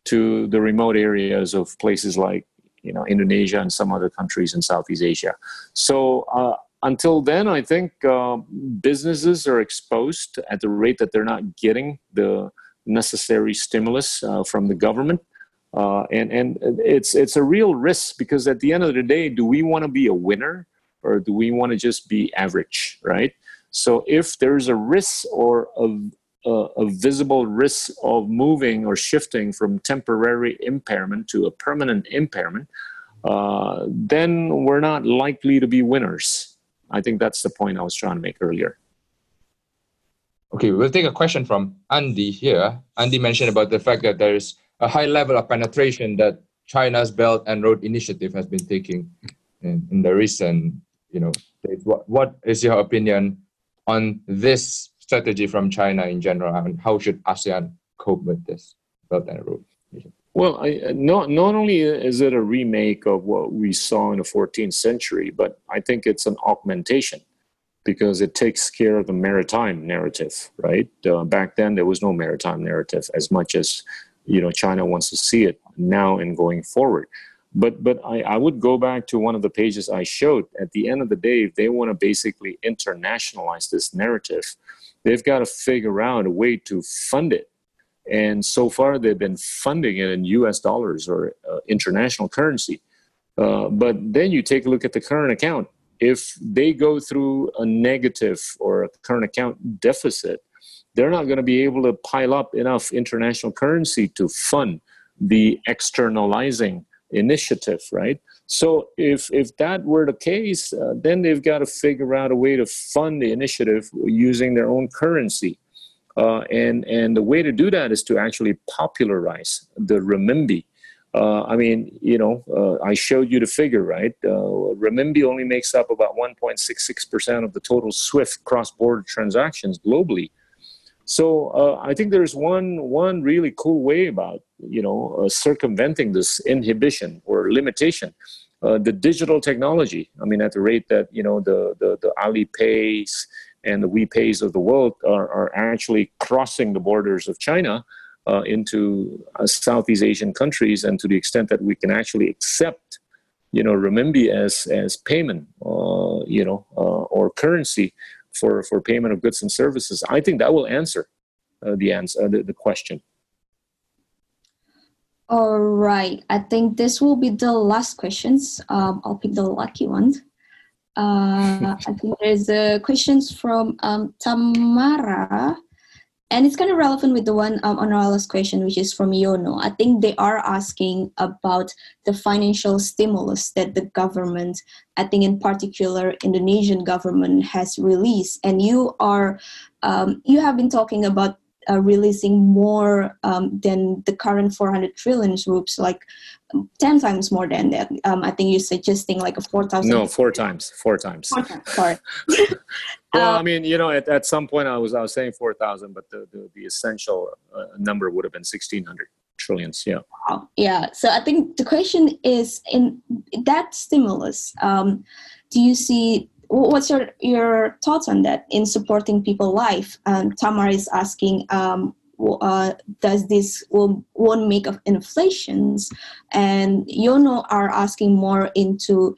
to the remote areas of places like you know Indonesia and some other countries in Southeast Asia. So uh, until then, I think uh, businesses are exposed at the rate that they're not getting the necessary stimulus uh, from the government. Uh, and and it's it's a real risk because at the end of the day, do we want to be a winner or do we want to just be average, right? So if there's a risk or a, a, a visible risk of moving or shifting from temporary impairment to a permanent impairment, uh, then we're not likely to be winners. I think that's the point I was trying to make earlier. Okay, we'll take a question from Andy here. Andy mentioned about the fact that there is a high level of penetration that China's Belt and Road Initiative has been taking in, in the recent, you know. What, what is your opinion on this strategy from China in general, and how should ASEAN cope with this Belt and Road? Well, I, not not only is it a remake of what we saw in the 14th century, but I think it's an augmentation because it takes care of the maritime narrative, right? Uh, back then, there was no maritime narrative as much as you know China wants to see it now and going forward. But but I, I would go back to one of the pages I showed. At the end of the day, if they want to basically internationalize this narrative, they've got to figure out a way to fund it. And so far, they've been funding it in U.S. dollars or uh, international currency. Uh, but then you take a look at the current account. If they go through a negative or a current account deficit, they're not going to be able to pile up enough international currency to fund the externalizing initiative, right? So if if that were the case, uh, then they've got to figure out a way to fund the initiative using their own currency. Uh, and and the way to do that is to actually popularize the renminbi. Uh, I mean, you know, uh, I showed you the figure, right? Uh, renminbi only makes up about 1.66% of the total SWIFT cross-border transactions globally. So uh, I think there's one one really cool way about you know uh, circumventing this inhibition or limitation. Uh, the digital technology. I mean, at the rate that you know the the, the Alipays and the WePays of the world are, are actually crossing the borders of China uh, into uh, Southeast Asian countries, and to the extent that we can actually accept you know renminbi as as payment, uh, you know, or currency for, for payment of goods and services? I think that will answer uh, the, answer, uh, the, the question. All right. I think this will be the last questions. Um, I'll pick the lucky one. Uh, I think there's uh, questions from um, Tamara and it's kind of relevant with the one um, on our last question, which is from Yono. I think they are asking about the financial stimulus that the government, I think in particular Indonesian government, has released. And you are, um, you have been talking about uh, releasing more um, than the current 400 trillion rupees, like 10 times more than that. Um, I think you're suggesting like a 4,000. No, four times. Four times. Four times. Sorry. well, I mean, you know, at, at some point I was I was saying 4,000, but the, the, the essential uh, number would have been 1,600 trillions. Yeah. Wow. Yeah. So I think the question is in that stimulus, um, do you see what's your your thoughts on that in supporting people life um, tamara is asking um, uh, does this will won't make of inflations and yono are asking more into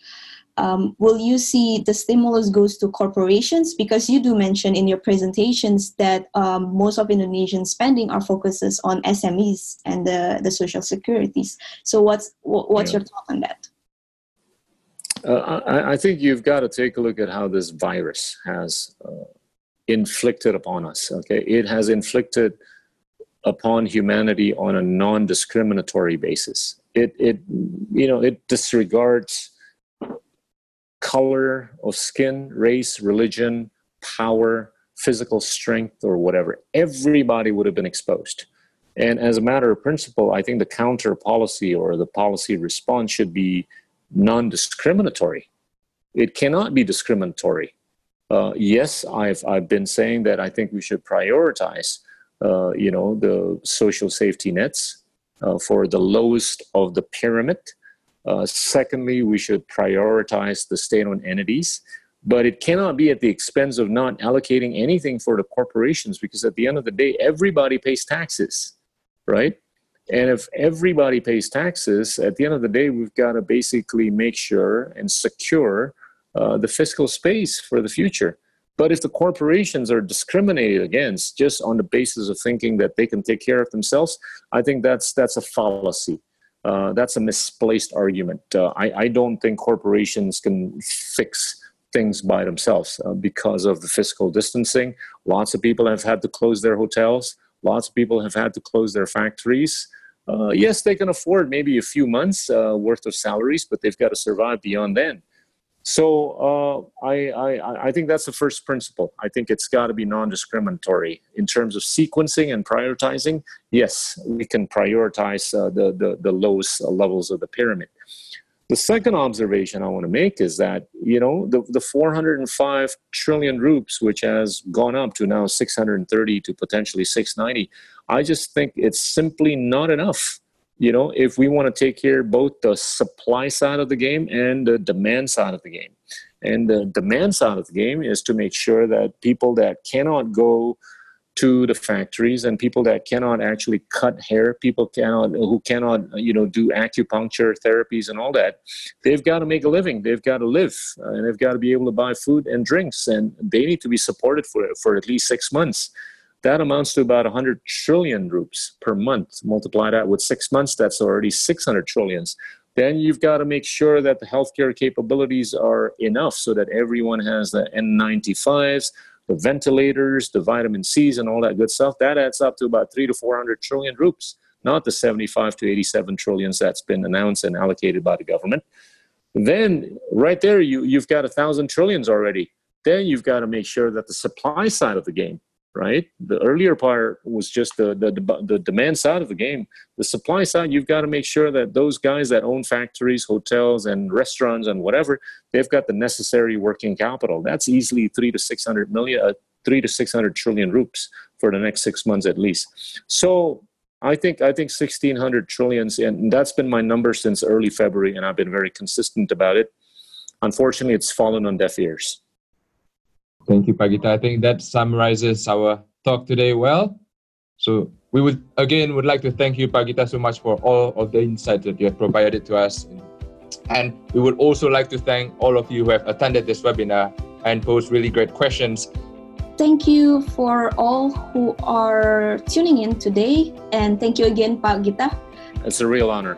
um, will you see the stimulus goes to corporations because you do mention in your presentations that um, most of indonesian spending are focuses on smes and the, the social securities so what's what's yeah. your thought on that uh, I, I, think you've got to take a look at how this virus has uh, inflicted upon us. Okay, it has inflicted upon humanity on a non-discriminatory basis. It, it, you know, it disregards color of skin, race, religion, power, physical strength, or whatever. Everybody would have been exposed. And as a matter of principle, I think the counter policy or the policy response should be non discriminatory. It cannot be discriminatory. Uh, yes, I've, I've been saying that I think we should prioritize, uh, you know, the social safety nets uh, for the lowest of the pyramid. Uh, secondly, we should prioritize the state-owned entities, but it cannot be at the expense of not allocating anything for the corporations because at the end of the day, everybody pays taxes, right? And if everybody pays taxes, at the end of the day, we've got to basically make sure and secure uh, the fiscal space for the future. But if the corporations are discriminated against just on the basis of thinking that they can take care of themselves, I think that's that's a fallacy. Uh, that's a misplaced argument. Uh, I, I, don't think corporations can fix things by themselves uh, because of the fiscal distancing. Lots of people have had to close their hotels. Lots of people have had to close their factories. Uh, yes, they can afford maybe a few months uh, worth of salaries, but they've got to survive beyond then. So uh, I, I, I think that's the first principle. I think it's got to be non-discriminatory in terms of sequencing and prioritizing. Yes, we can prioritize uh, the, the the lowest levels of the pyramid. The second observation I want to make is that you know the, the 405 trillion rupees, which has gone up to now 630 to potentially 690. I just think it's simply not enough you know, if we want to take care both the supply side of the game and the demand side of the game. And the demand side of the game is to make sure that people that cannot go to the factories and people that cannot actually cut hair, people cannot who cannot you know do acupuncture therapies and all that, they've got to make a living. They've got to live, and they've got to be able to buy food and drinks, and they need to be supported for for at least six months. That amounts to about 100 trillion rupees per month. Multiply that with six months, that's already 600 trillions. Then you've got to make sure that the healthcare capabilities are enough so that everyone has the N95s, the ventilators, the vitamin C's, and all that good stuff. That adds up to about three to 400 trillion rupees, not the 75 to 87 trillions that's been announced and allocated by the government. Then, right there, you, you've got a thousand trillions already. Then you've got to make sure that the supply side of the game right? The earlier part was just the, the, the demand side of the game. The supply side, you've got to make sure that those guys that own factories, hotels, and restaurants and whatever, they've got the necessary working capital. That's easily three to six hundred million, uh, three to six hundred trillion rupees for the next six months at least. So I think I think sixteen hundred trillions, and that's been my number since early February, and I've been very consistent about it. Unfortunately, it's fallen on deaf ears. Thank you, Pak Gita. I think that summarizes our talk today well. So we would again would like to thank you, Pak Gita, so much for all of the insights that you have provided to us. And we would also like to thank all of you who have attended this webinar and posed really great questions. Thank you for all who are tuning in today. And thank you again, Pak Gita. It's a real honor.